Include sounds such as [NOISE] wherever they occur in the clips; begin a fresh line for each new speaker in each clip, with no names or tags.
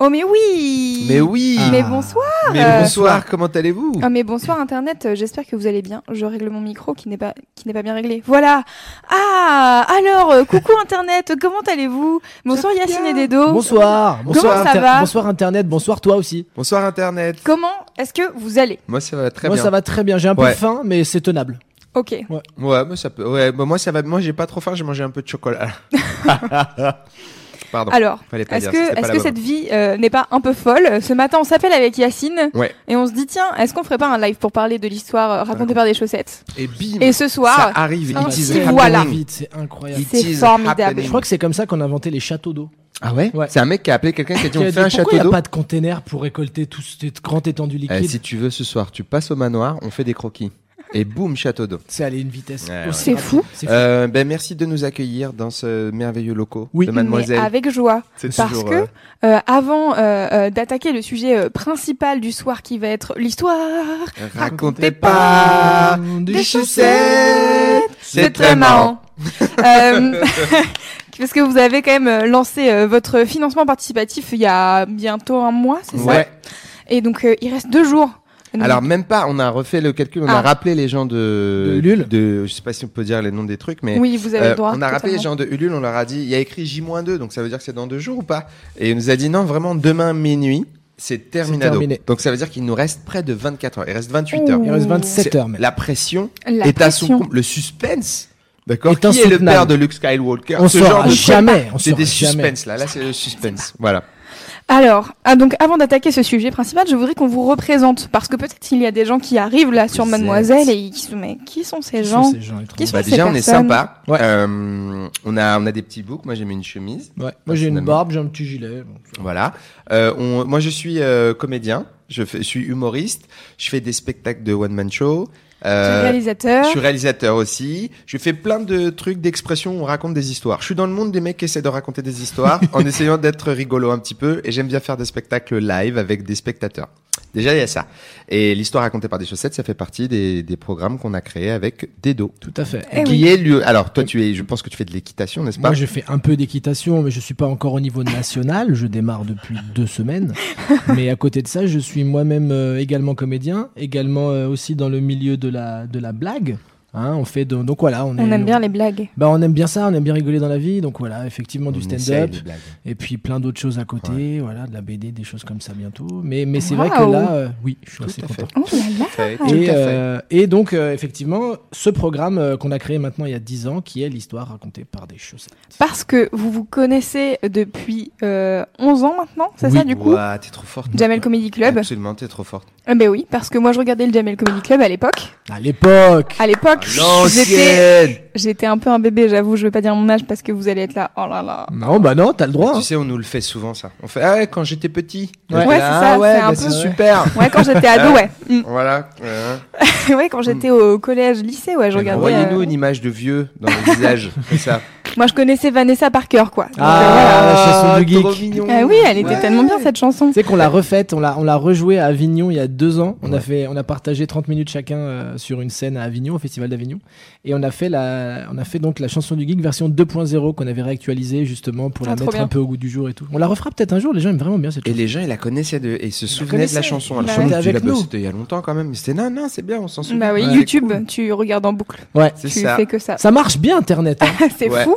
Oh mais oui
Mais oui
Mais bonsoir
Mais
Euh,
bonsoir, comment allez-vous?
Ah mais bonsoir internet, euh, j'espère que vous allez bien. Je règle mon micro qui n'est pas qui n'est pas bien réglé. Voilà. Ah alors euh, coucou internet, comment allez-vous? Bonsoir Yacine et Dedo.
Bonsoir, bonsoir,
ça
Inter-
va
bonsoir Internet, bonsoir toi aussi.
Bonsoir Internet.
Comment est-ce que vous allez?
Moi ça va très
Moi
bien.
ça va très bien, j'ai un peu faim mais c'est tenable.
OK.
Ouais, moi ça peut. Ouais, bah, moi ça va. Moi j'ai pas trop faim, j'ai mangé un peu de chocolat. [LAUGHS] Pardon.
Alors, est-ce que est-ce
la
que cette vie euh, n'est pas un peu folle? Ce matin, on s'appelle avec Yacine
Ouais.
et on se dit tiens, est-ce qu'on ferait pas un live pour parler de l'histoire euh, racontée par des chaussettes?
Et bim.
Et ce
ça
soir,
arrive.
un
It is
petit
happening.
voilà.
Vite, c'est incroyable.
C'est
is
formidable.
happening.
Je crois que c'est comme ça qu'on a inventé les châteaux d'eau.
Ah ouais?
Ouais.
C'est un mec qui a appelé quelqu'un qui a dit [LAUGHS] on fait un château
il n'y
d'eau?
a pas de container pour récolter tout cette grande étendue liquide?
Eh, si tu veux ce soir, tu passes au manoir, on fait des croquis. Et boum, château d'eau.
C'est aller à une vitesse.
Ouais,
aussi
C'est fou.
C'est fou.
Euh, ben merci de nous accueillir dans ce merveilleux locaux
Oui.
de Mademoiselle.
Mais avec joie.
C'est
Parce
toujours,
que
euh,
euh, avant euh, euh, d'attaquer le sujet euh, principal du soir qui va être l'histoire
Racontez pas
des chaussettes, c'est très marrant. Euh, [LAUGHS] parce que vous avez quand même lancé euh, votre financement participatif il y a bientôt un mois, c'est ça
Ouais.
Et donc euh, il reste deux jours.
Alors même pas, on a refait le calcul, on
Ah.
a rappelé les gens de
De Ulule.
de, je sais pas si on peut dire les noms des trucs, mais
oui, vous avez
euh,
le droit.
on a rappelé les gens de Ulule, on leur a dit, il y a écrit J-2, donc ça veut dire que c'est dans deux jours ou pas? Et il nous a dit non, vraiment demain minuit, c'est terminado.
terminé.
Donc ça veut dire qu'il nous reste près de 24 heures, il reste 28 heures.
Il reste 27
C'est-
heures mais
La pression
La
est à son
pression.
comble, le suspense. D'accord. Qui est le père de Luke Skywalker
on
Ce
saura
genre de
jamais, on
C'est des
jamais.
suspens là, là c'est le suspense. Voilà.
Alors, ah, donc avant d'attaquer ce sujet principal, je voudrais qu'on vous représente parce que peut-être qu'il y a des gens qui arrivent là sur Mademoiselle et qui se mais qui sont ces
Qui
gens
sont ces gens
Qui sont
Bah
ces
déjà on est sympa.
Ouais.
Euh, on a on a des petits boucs. Moi j'ai mis une chemise.
Ouais. Moi j'ai une barbe, j'ai un petit gilet. va.
Voilà. Euh, on, moi, je suis euh, comédien. Je, fais, je suis humoriste. Je fais des spectacles de one man show. Euh,
réalisateur.
je suis réalisateur aussi. Je fais plein de trucs d'expression. où On raconte des histoires. Je suis dans le monde des mecs qui essaient de raconter des histoires [LAUGHS] en essayant d'être rigolo un petit peu. Et j'aime bien faire des spectacles live avec des spectateurs. Déjà, il y a ça. Et l'histoire racontée par des chaussettes, ça fait partie des, des programmes qu'on a créés avec Dedo.
Tout à fait.
Eh
qui
oui.
est lieu. Alors, toi, tu es, je pense que tu fais de l'équitation, n'est-ce pas?
Moi, je fais un peu d'équitation, mais je suis pas encore au niveau national. Je démarre depuis deux semaines. [LAUGHS] mais à côté de ça, je suis moi-même euh, également comédien, également euh, aussi dans le milieu de la de la blague. Hein, on fait de- donc voilà, on,
On
est-
aime bien les blagues.
Bah, on aime bien ça, on aime bien rigoler dans la vie, donc voilà, effectivement du
On
stand-up et puis plein d'autres choses à côté, voilà, de la BD, des choses comme ça bientôt. Mais mais c'est vrai que là, euh, oui, je suis
Tout
assez
à
content.
fait.
Oh là là.
Fait, tout
Et,
à fait.
euh, et donc, euh, effectivement, ce programme euh, qu'on a créé maintenant il y a 10 ans, qui est l'histoire racontée par des chaussettes.
Parce que vous vous connaissez depuis euh, 11 ans maintenant, c'est
Oui.
ça du coup?
Ouah, t'es trop forte.
Jamel Comedy Club.
Absolument, t'es trop forte.
Eh ben oui, parce que moi je regardais le Jamel Comedy Club à l'époque.
À l'époque,
À l'époque,
Ah, L'ancienne
j'étais un peu un bébé, j'avoue, je vais pas dire mon âge parce que vous allez être là. Oh là là.
non, bah non, t'as le droit. hein.
Tu sais, on nous le fait souvent, ça. On fait, ah ouais, quand j'étais petit.
Ouais.
On fait,
Ouais, c'est
ah
ça,
ouais,
c'est un
bah,
peu-
c'est super. [LAUGHS]
Ouais, quand j'étais ado, ouais. Mm.
voilà. ouais. [LAUGHS]
ouais, quand j'étais au collège, lycée, ouais, je regardais.
Envoyez-nous
euh,
une image de vieux dans le visage. C'est ça.
Moi, je connaissais Vanessa par cœur, quoi. Donc,
Ah,
euh, voilà.
la chanson du geek.
trop mignon.
Ah oui, elle était
Ouais.
tellement bien cette chanson.
Tu sais qu'on l'a refaite, on l'a, on l'a rejouée à Avignon il y a deux ans. On a fait, on a partagé 30 minutes chacun euh, sur une scène à Avignon, au Festival d'Avignon. Et on a fait la, on a fait donc la chanson du geek version 2.0 qu'on avait réactualisée justement pour
Ah,
la mettre
bien.
un peu au goût du jour et tout. On la refera peut-être un jour, les gens aiment vraiment bien cette
Et
chanson.
les gens, ils la connaissaient de, et se souvenaient de la chanson. Alors,
Bah
ouais. Avec nous.
c'était il y a longtemps quand même. Mais c'était, non, non, c'est bien, on s'en souvient.
Bah oui,
Ouais.
YouTube, tu regardes en boucle.
Ouais.
C'est
Tu
ça.
fais que ça.
Ça marche bien Internet. hein. [LAUGHS]
C'est
Ouais.
fou.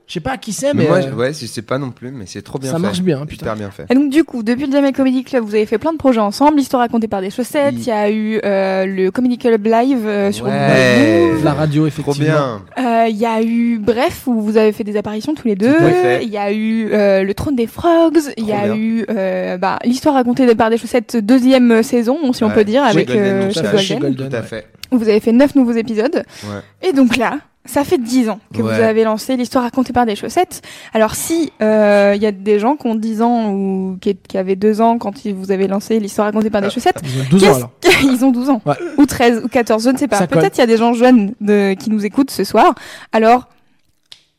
Je sais pas à qui c'est,
Mais
mais,
moi,
euh,
je- ouais, je sais pas non plus, mais c'est trop bien
ça
fait.
marche bien, putain.
Hyper bien fait.
Et donc du coup, depuis le Jamel Comedy Club, vous avez fait plein de projets ensemble. L'histoire racontée par des chaussettes. Il y a eu euh, le Comedy Club Live euh, sur
Ouais.
Move.
la radio,
Trop
effectivement.
bien.
Euh, Il y a eu Bref où vous avez fait des apparitions tous les deux. Il y a eu euh, le Trône des Frogs. Il y a
bien.
eu euh, bah, l'histoire racontée par des chaussettes deuxième saison, si on peut dire,
Chez
avec
Golden
euh,
Tout chez
Golden.
Tout à fait.
où Vous avez fait neuf nouveaux épisodes.
Ouais.
Et donc là, ça fait dix ans que
Ouais.
vous avez lancé l'histoire racontée par des chaussettes. Alors si euh, il y a des gens qui ont 10 ans ou qui, qui avaient 2 ans quand ils- vous avez lancé l'histoire racontée par des
Ah.
chaussettes,
Ils ont 12 ans
Qu'est-ce-
alors. [LAUGHS]
ils ont 12 ans
Ouais.
ou 13 ou 14, je ne sais pas. Peut-être il y a des gens jeunes de, qui nous écoutent ce soir. Alors,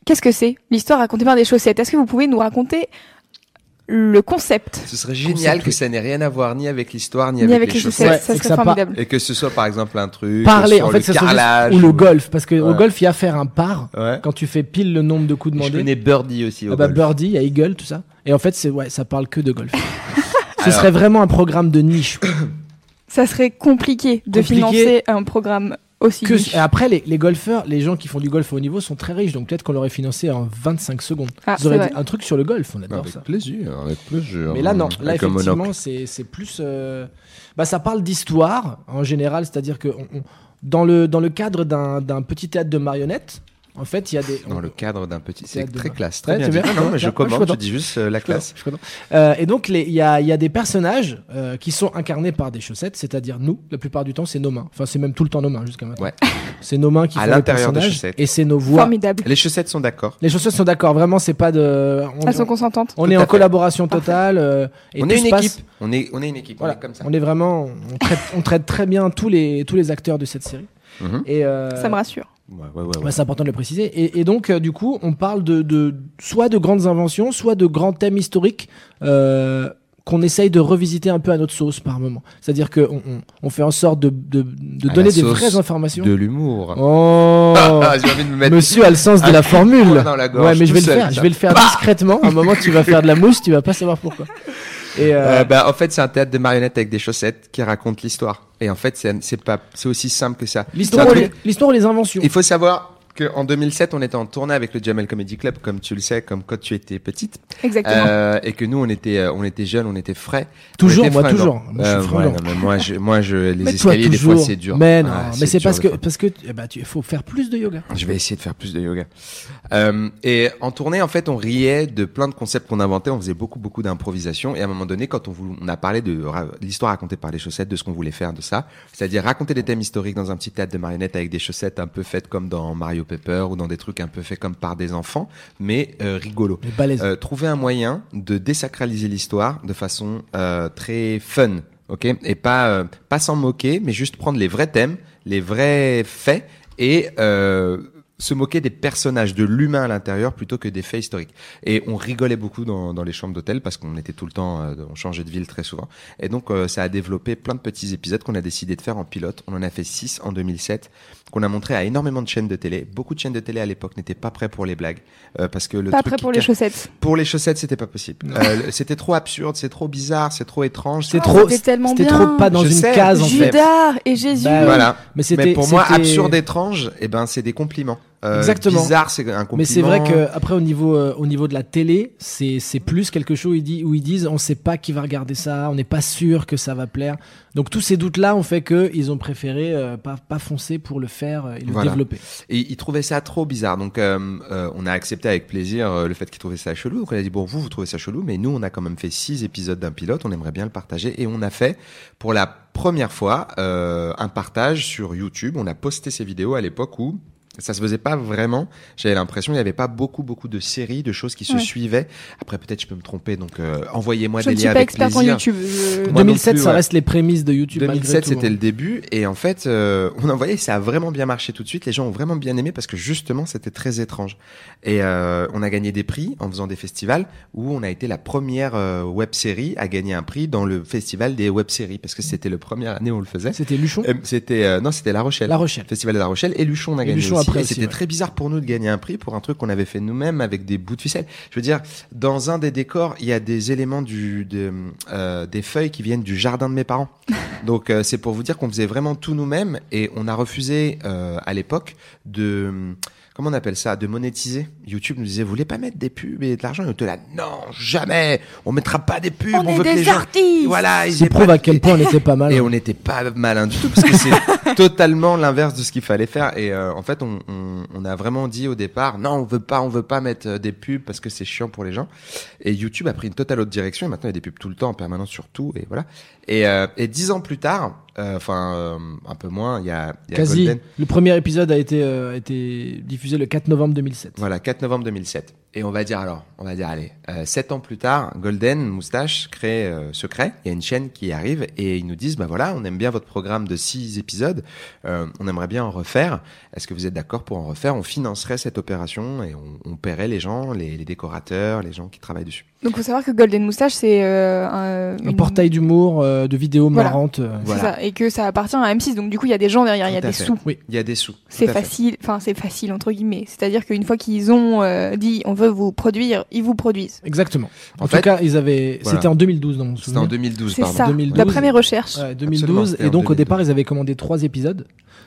qu'est-ce que c'est l'histoire racontée par des chaussettes? Est-ce que vous pouvez nous raconter le concept
Ce serait génial
Concept.
que ça n'ait rien à voir ni avec l'histoire ni,
ni
avec,
avec
les
les
chaussettes.
Ouais,
Ça
et que
serait
ça
formidable.
Et que ce soit par exemple un truc
Parler,
sur
en fait,
le carrelage
ou le golf, parce que au golf, il y a faire un par.
Ouais.
Quand tu fais pile le nombre de coups
Je
demandés.
connais Birdie aussi au
Ah bah
golf.
birdie, il y a eagle, tout ça. Et en fait, c'est ouais, ça parle que de golf. [LAUGHS] Ce
Alors-
serait vraiment un programme de niche.
Ça serait compliqué de
Compliqué.
financer un programme aussi.
Que,
niche.
et après, les, les golfeurs, les gens qui font du golf au haut niveau sont très riches, donc peut-être qu'on l'aurait financé en 25 secondes.
Ah,
Vous aurez dit
vrai.
un truc sur le golf, on adore
Avec
ça.
plaisir, avec plaisir.
Mais là, non. Là,
Avec
effectivement, c'est c'est plus. euh, Bah, ça parle d'histoire en général, c'est-à-dire que on- on- dans, le, dans le cadre d'un d'un petit théâtre de marionnettes, en fait, il y a des.
Dans le cadre d'un petit. C'est très classe.
Ouais,
Très bien. dit.
bien.
Ah non, mais
Ouais,
je
ouais, je
commande, tu dis juste euh, la classe.
Je. Euh, et donc, il y a, il y a des personnages euh, qui sont incarnés par des chaussettes, c'est-à-dire nous, la plupart du temps, c'est nos mains. Enfin, c'est même tout le temps nos mains jusqu'à maintenant.
Ouais.
C'est nos mains qui
À
font les
l'intérieur des
personnages
chaussettes.
et c'est nos voix.
Formidable.
Les chaussettes sont d'accord.
Les chaussettes sont d'accord, vraiment, c'est pas de. On,
Elles sont consentantes.
on
Tout
est en
fait.
collaboration totale. euh, et
on est une
passe-
équipe. On est, on est une équipe.
Voilà,
On est comme ça.
on est vraiment, on traite, on traite très bien tous les tous les acteurs de cette série.
Mhm.
Et euh,
Ça me rassure.
Ouais, ouais, ouais, ouais.
ouais, c'est important de le préciser. Et, et donc, euh, du coup, on parle de, de soit de grandes inventions, soit de grands thèmes historiques euh, qu'on essaye de revisiter un peu à notre sauce par moment. C'est-à-dire qu'on on, on fait en sorte de, de, de donner des vraies informations.
De l'humour.
Oh, [LAUGHS]
Ah, j'ai envie de me mettre.
monsieur a le sens de la formule.
poing dans la gorge,
ouais, mais je vais le faire.
ça.
Je vais le faire discrètement. À un moment, tu vas faire de la mousse, tu vas pas savoir pourquoi. Et euh,
Euh, bah, en fait, c'est un théâtre de marionnettes avec des chaussettes qui raconte l'histoire. Et en fait, c'est pas, c'est aussi simple que ça.
l'histoire, les, les inventions.
Il faut savoir qu'en 2007, on était en tournée avec le Jamel Comedy Club, comme tu le sais, comme quand tu étais petite,
Exactement.
euh, et que nous, on était, euh, on était jeunes, on était frais.
Toujours,
était
moi,
fringants.
toujours. Moi, je suis
Euh, ouais, non, mais moi, je, moi, je, les
Mais
escaliers, des fois, c'est dur.
Mais non,
Ah,
mais c'est parce que
fois.
parce que ben, tu- faut faire plus de yoga.
Je vais essayer de faire plus de yoga. Euh, et en tournée, en fait, on riait de plein de concepts qu'on inventait. On faisait beaucoup, beaucoup d'improvisation. Et à un moment donné, quand on, voulait- on a parlé de l'histoire racontée par les chaussettes, de ce qu'on voulait faire de ça, c'est-à-dire raconter des thèmes historiques dans un petit théâtre de marionnettes avec des chaussettes un peu faites comme dans Mario Pepper ou dans des trucs un peu faits comme par des enfants, mais euh, rigolo. Euh, trouver un moyen de désacraliser l'histoire de façon euh, très fun, ok? Et pas euh, pas s'en moquer, mais juste prendre les vrais thèmes, les vrais faits et euh, se moquer des personnages, de l'humain à l'intérieur plutôt que des faits historiques. Et on rigolait beaucoup dans, dans les chambres d'hôtel parce qu'on était tout le temps, euh, on changeait de ville très souvent. Et donc euh, ça a développé plein de petits épisodes qu'on a décidé de faire en pilote. On en a fait six en 2007 qu'on a montré à énormément de chaînes de télé. Beaucoup de chaînes de télé à l'époque n'étaient pas prêts pour les blagues euh, parce que le
Pas
truc
prêt
qui
pour les chaussettes.
pour les chaussettes, c'était pas possible. Euh, c'était trop absurde, c'est trop bizarre, c'est trop étrange.
C'est
Ah,
trop,
c'était tellement
trop pas dans
Je
une
sais.
case en fait.
Judas et Jésus.
Bah,
Voilà.
Mais c'était
Mais pour moi, absurde, étrange, eh ben, c'est des compliments. Euh,
Exactement.
Bizarre, c'est un compliment.
Mais c'est vrai que après au niveau euh, au niveau de la télé, c'est c'est plus quelque chose où ils, disent, où ils disent on sait pas qui va regarder ça, on n'est pas sûr que ça va plaire. Donc tous ces doutes là ont fait que ils ont préféré euh, pas pas foncer pour le faire euh, et le
Voilà.
développer.
Et ils trouvaient ça trop bizarre. Donc, on a accepté avec plaisir le fait qu'ils trouvaient ça chelou. Donc, on a dit, bon, vous, vous trouvez ça chelou, mais nous, on a quand même fait six épisodes d'un pilote. On aimerait bien le partager. Et on a fait, pour la première fois, un partage sur YouTube. On a posté ces vidéos à l'époque où ça se faisait pas vraiment. J'avais l'impression il y avait pas beaucoup beaucoup de séries, de choses qui se
Ouais.
suivaient. Après peut-être je peux me tromper, donc euh, envoyez-moi
Je
des
ne suis
liens
pas
avec
experte en
plaisir.
YouTube. je-
Moi non
2007
plus,
ça
ouais.
reste les prémices de YouTube. malgré
2007
tout,
c'était
hein.
le début et en fait euh, on a envoyé ça a vraiment bien marché tout de suite les gens ont vraiment bien aimé parce que justement c'était très étrange et euh, on a gagné des prix en faisant des festivals où on a été la première euh, web série à gagner un prix dans le festival des web séries parce que c'était le première année où on le faisait
C'était Luchon.
Euh, c'était euh, non c'était La Rochelle
La Rochelle.
festival de La Rochelle et Luchon on a
Et
gagné
Luchon
c'était
ouais.
très bizarre pour nous de gagner un prix pour un truc qu'on avait fait nous-mêmes avec des bouts de ficelle. Je veux dire, dans un des décors, il y a des éléments du, de, euh, des feuilles qui viennent du jardin de mes parents. [LAUGHS] Donc euh, c'est pour vous dire qu'on faisait vraiment tout nous-mêmes et on a refusé euh, à l'époque de comment on appelle ça de monétiser? YouTube nous disait vous voulez pas mettre des pubs et de l'argent? Et on était là non jamais on mettra pas des pubs on,
On est
veut que
des
les gens
artistes
voilà ils
prouve
pas-
à quel point on était pas mal.
et on n'était pas malin du tout parce que c'est [LAUGHS] totalement l'inverse de ce qu'il fallait faire. Et euh, en fait, on, on, on a vraiment dit au départ, non, on veut pas, on veut pas mettre euh, des pubs parce que c'est chiant pour les gens. Et YouTube a pris une totale autre direction. Et maintenant, il y a des pubs tout le temps, en permanence sur tout. Et voilà. Et, euh, et dix ans plus tard, enfin euh, un peu moins, il y a, il y a
Quasi.
Golden.
Le premier épisode a été, euh, a été diffusé le 4 novembre 2007.
Voilà, 4 novembre 2007. Et on va dire alors, on va dire allez, euh, sept ans plus tard, Golden Moustache crée euh, Secret. Il y a une chaîne qui arrive et ils nous disent bah voilà, on aime bien votre programme de six épisodes, euh, on aimerait bien en refaire. Est-ce que vous êtes d'accord pour en refaire? On financerait cette opération et on, on paierait les gens, les, les décorateurs, les gens qui travaillent dessus.
Donc, faut savoir que Golden Moustache, c'est euh, un,
Un portail d'humour, euh, de vidéos
Voilà.
marrantes. euh.
Voilà.
ça, et que ça appartient à M6. Donc, du coup, il y a des gens derrière, il y a des
fait.
sous.
Il y a des sous.
C'est facile, enfin c'est facile entre guillemets. C'est-à-dire qu'une fois qu'ils ont euh, dit on veut vous produire, ils vous produisent.
Exactement. En,
En
tout
fait,
cas, ils avaient.
voilà.
C'était en 2012 dans mon
C'était en
souvenir.
2012,
C'est ça.
2012.
D'après mes recherches.
Ouais,
Absolument,
2012.
c'était
Et donc au
2012.
départ, ils avaient commandé trois épisodes.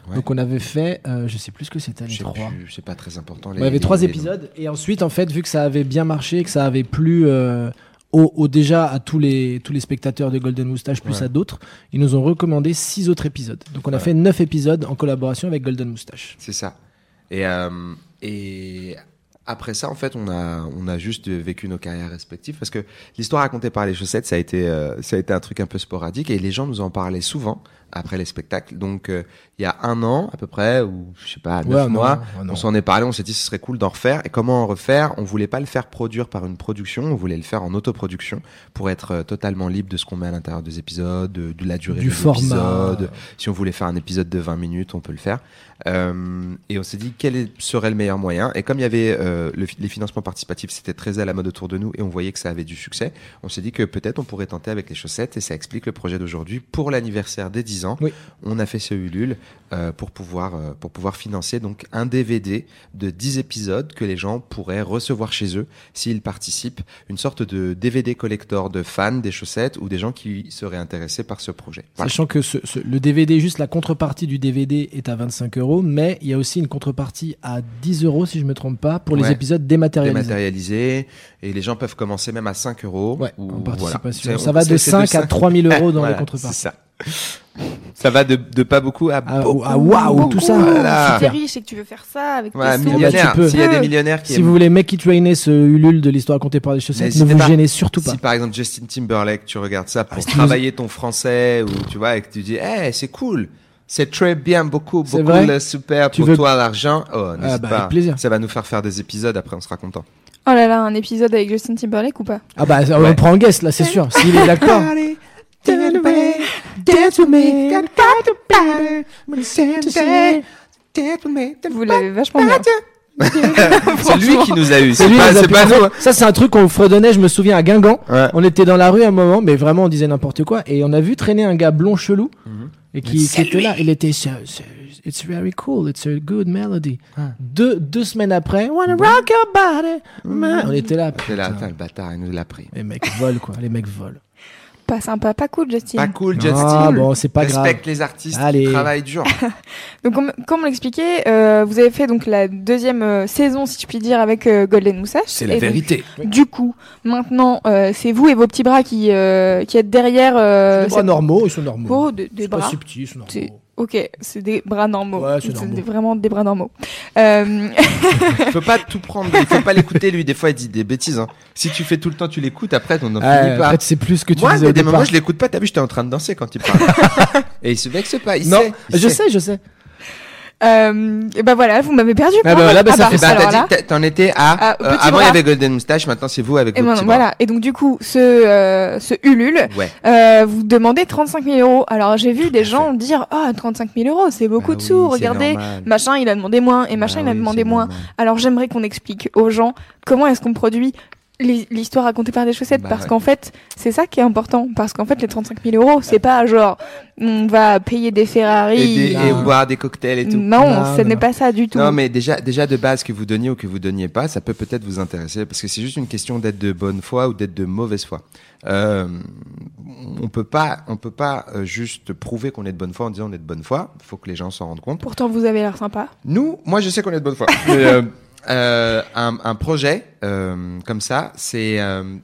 Ouais.
Donc on avait fait, euh, je sais plus ce que c'était les trois.
plus, c'est pas très important.
On avait trois épisodes et ensuite en fait vu que ça avait bien marché, que ça avait plu euh, au, au- déjà à tous les tous les spectateurs de Golden Moustache plus
Ouais.
à d'autres, ils nous ont recommandé six autres épisodes. Donc on a fait neuf épisodes en collaboration avec Golden Moustache.
C'est ça. Et, euh, et après ça, en fait, on a, on a juste vécu nos carrières respectives parce que l'histoire racontée par les chaussettes, ça a été, euh, ça a été un truc un peu sporadique et les gens nous en parlaient souvent après les spectacles. Donc, euh, il y a un an à peu près, ou je sais pas, neuf
Ouais,
mois,
non.
on s'en est parlé, on s'est dit ce serait cool d'en refaire. Et comment en refaire? On voulait pas le faire produire par une production, on voulait le faire en autoproduction pour être euh, totalement libre de ce qu'on met à l'intérieur des épisodes, de, de la durée
du
des
format.
épisodes. Si on voulait faire un épisode de 20 minutes, on peut le faire. Euh, et on s'est dit quel serait le meilleur moyen? Et comme il y avait euh, le les financements participatifs, c'était très à la mode autour de nous et on voyait que ça avait du succès. On s'est dit que peut-être on pourrait tenter avec les chaussettes et ça explique le projet d'aujourd'hui pour l'anniversaire des 10 ans.
Oui.
On a fait ce Ulule euh, pour pouvoir euh, pour pouvoir financer donc un DVD de 10 épisodes que les gens pourraient recevoir chez eux s'ils participent, une sorte de DVD collector de fans des chaussettes ou des gens qui seraient intéressés par ce projet. Voilà.
Sachant que ce- ce- le DVD, juste la contrepartie du DVD est à 25 euros, mais il y a aussi une contrepartie à 10 euros, si je me trompe pas, pour les
Ouais.
épisodes dématérialisés.
dématérialisé et les gens peuvent commencer même à 5 euros.
Ouais,
ou-
en participation.
voilà.
Ça va de
c'est
5 à
5
3000 euros dans [LAUGHS]
Voilà,
les contreparties.
C'est ça. Ça va de, de pas beaucoup à
Ah,
beaucoup.
ah, waouh, tout ça.
Voilà.
Si t'es riche et que tu veux faire ça avec
Ouais,
tes
millionnaire.
tu peux.
S'il y a des millionnaires qui
Si
aiment-
vous voulez make it rainer ce Ulule de l'histoire racontée par les chaussettes, ne vous
pas.
gênez surtout pas.
Si par exemple Justin Timberlake, tu regardes ça pour
Ah,
travailler ton français ou tu vois et que tu dis, eh, c'est cool. C'est très bien, beaucoup, beaucoup, le super
Tu
pour
veux-
toi l'argent. Oh, n'hésite
bah,
pas.
avec plaisir.
Ça va nous faire faire des épisodes après, on sera content.
Oh là là, un épisode avec Justin Timberlake ou pas?
Ah bah on
Ouais.
prend en guest là, c'est sûr. S'il est d'accord. [LAUGHS]
Vous l'avez vachement bien. [LAUGHS]
C'est lui qui nous a eu.
C'est
pas,
nous
c'est pas.
Ça c'est un truc qu'on fredonnait, je me souviens à Guingamp.
Ouais.
On était dans la rue à un moment, mais vraiment on disait n'importe quoi. Et on a vu traîner un gars blond chelou
Mhm.
et qui, qui était là. Il était It's very cool, it's a good melody. Deux, deux semaines après, Wanna rock your body. man. On était là.
C'est là,
putain.
attends, le bâtard, il nous l'a pris.
Les mecs volent quoi, les mecs volent.
Pas sympa, pas cool Justin.
Pas cool,
Ah
Justin.
bon, c'est pas grave.
Respecte les artistes
Allez.
qui travaillent dur. [LAUGHS]
Donc comme, comme on l'expliquait, euh, vous avez fait donc la deuxième euh, saison, si je puis dire, avec euh, Golden Moustache.
C'est la
donc,
vérité.
Du coup, maintenant, euh, c'est vous et vos petits bras qui, euh, qui êtes derrière. Euh,
les bras
cette-
normaux, ils sont normaux.
Oh, des, des
C'est pas
bras.
subtil, ils sont normaux.
C'est- Ok, c'est des bras normaux.
Ouais, c'est
vraiment des bras normaux. Euh, [LAUGHS]
Il faut pas tout prendre. Il faut pas l'écouter lui. Des fois, il dit des bêtises. hein. Si tu fais tout le temps, tu l'écoutes. Après, on n'en
Ah,
finit pas.
après, sais plus ce que tu
Moi,
disais
a des moments, je l'écoute pas. T'as vu, j'étais en train de danser quand il parle. [LAUGHS] Et il se vexe pas. Il
non,
sait. il
je
sait.
sais, je sais.
Euh, et ben voilà, vous m'avez perdu.
Ah bah, là, bah, ça fait
ben,
alors
t'as dit, t'en étais à.
Ah,
euh, avant, il y avait Golden Moustache. Maintenant, c'est vous avec
Et
vos
maintenant,
petits bras.
voilà. Et donc du coup, ce euh, ce Ulule,
Ouais.
euh, vous demandez 35 000 euros. Alors j'ai vu des gens dire ah 35 000 euros, c'est beaucoup
Bah
de
oui,
sous. Regardez,
normal.
machin il a demandé moins et machin
Bah
il a
oui,
demandé moins.
normal.
Alors j'aimerais qu'on explique aux gens comment est-ce qu'on produit l'histoire racontée par des chaussettes
Bah
parce
ouais.
qu'en fait c'est ça qui est important parce qu'en fait les 35 000 euros c'est pas genre on va payer des Ferrari
Et, des- et
Non.
boire des cocktails et tout.
non,
Non,
ce n'est pas ça du tout
Non, mais déjà, déjà de base, que vous donniez ou que vous donniez pas, ça peut peut-être vous intéresser parce que c'est juste une question d'être de bonne foi ou d'être de mauvaise foi. Euh, on peut pas, on peut pas euh, juste prouver qu'on est de bonne foi en disant on est de bonne foi. Il faut que les gens s'en rendent compte.
pourtant vous avez l'air sympa
Nous, moi, je sais qu'on est de bonne foi. [LAUGHS] Mais, euh, euh, un, projet euh, comme ça, c'est euh,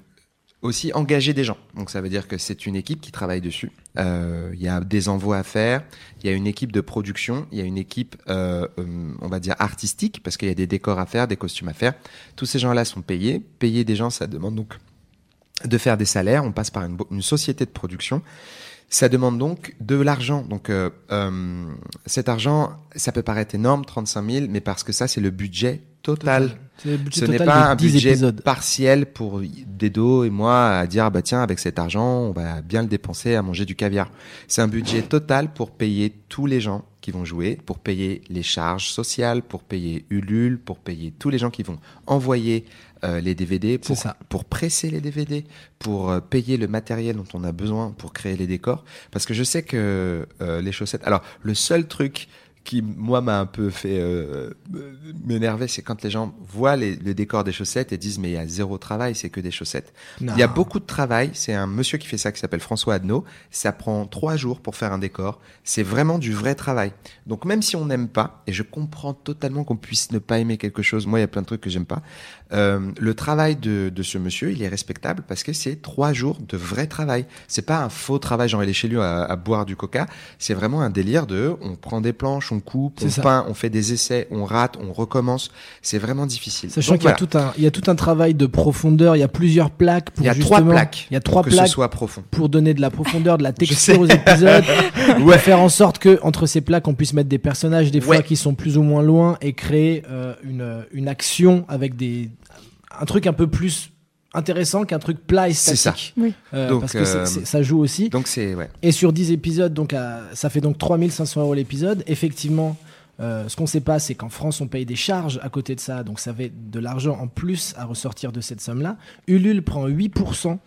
aussi engager des gens. Donc ça veut dire que c'est une équipe qui travaille dessus. Il y a des envois à faire, il y a une équipe de production, il y a une équipe, on va dire artistique, parce qu'il y a des décors à faire, des costumes à faire. Tous ces gens-là sont payés. Payer des gens, ça demande donc de faire des salaires. On passe par une, société de production. Ça demande donc de l'argent. Donc cet argent, ça peut paraître énorme, 35 000, mais parce que ça, c'est le budget total.
C'est le budget
Ce n'est pas un
10
budget
épisodes.
partiel pour Dedo et moi à dire bah tiens avec cet argent on va bien le dépenser à manger du caviar. C'est un budget total pour payer tous les gens qui vont jouer, pour payer les charges sociales, pour payer Ulule, pour payer tous les gens qui vont envoyer euh, les DVD, pour,
C'est ça.
pour presser les DVD, pour euh, payer le matériel dont on a besoin pour créer les décors. Parce que je sais que euh, les chaussettes. Alors le seul truc qui moi m'a un peu fait euh, euh, m'énerver, c'est quand les gens voient les, le décor des chaussettes et disent mais il y a zéro travail, c'est que des chaussettes.
Non.
Il y a beaucoup de travail. C'est un monsieur qui fait ça qui s'appelle François Adnaud. Ça prend trois jours pour faire un décor. C'est vraiment du vrai travail. Donc même si on n'aime pas, et je comprends totalement qu'on puisse ne pas aimer quelque chose. Moi, il y a plein de trucs que j'aime pas. Euh, le travail de, de ce monsieur, il est respectable parce que c'est trois jours de vrai travail. C'est pas un faux travail, genre il est chez lui à, à boire du coca. C'est vraiment un délire de, on prend des planches, on coupe, on
ça.
peint, on fait des essais, on rate, on recommence. C'est vraiment difficile.
Sachant qu'il y a tout un, il y a tout un travail de profondeur, il y a plusieurs plaques pour
Il y a trois plaques.
il y a trois
pour que
plaques
ce soit profond.
pour donner de la profondeur, de la [LAUGHS] texture aux épisodes, [LAUGHS] pour faire en sorte que entre ces plaques on puisse mettre des personnages des fois
Ouais.
qui sont plus ou moins loin et créer euh, une une action avec des un truc un peu plus intéressant qu'un truc plat et
C'est ça.
statique.
Oui.
Euh,
Donc,
parce que
euh,
ça joue aussi.
Donc c'est ouais.
Et sur 10 épisodes, donc à- ça fait donc 3500 euros l'épisode. Effectivement, euh, ce qu'on sait pas, c'est qu'en France, on paye des charges à côté de ça. Donc ça fait de l'argent en plus à ressortir de cette somme-là. Ulule prend 8%.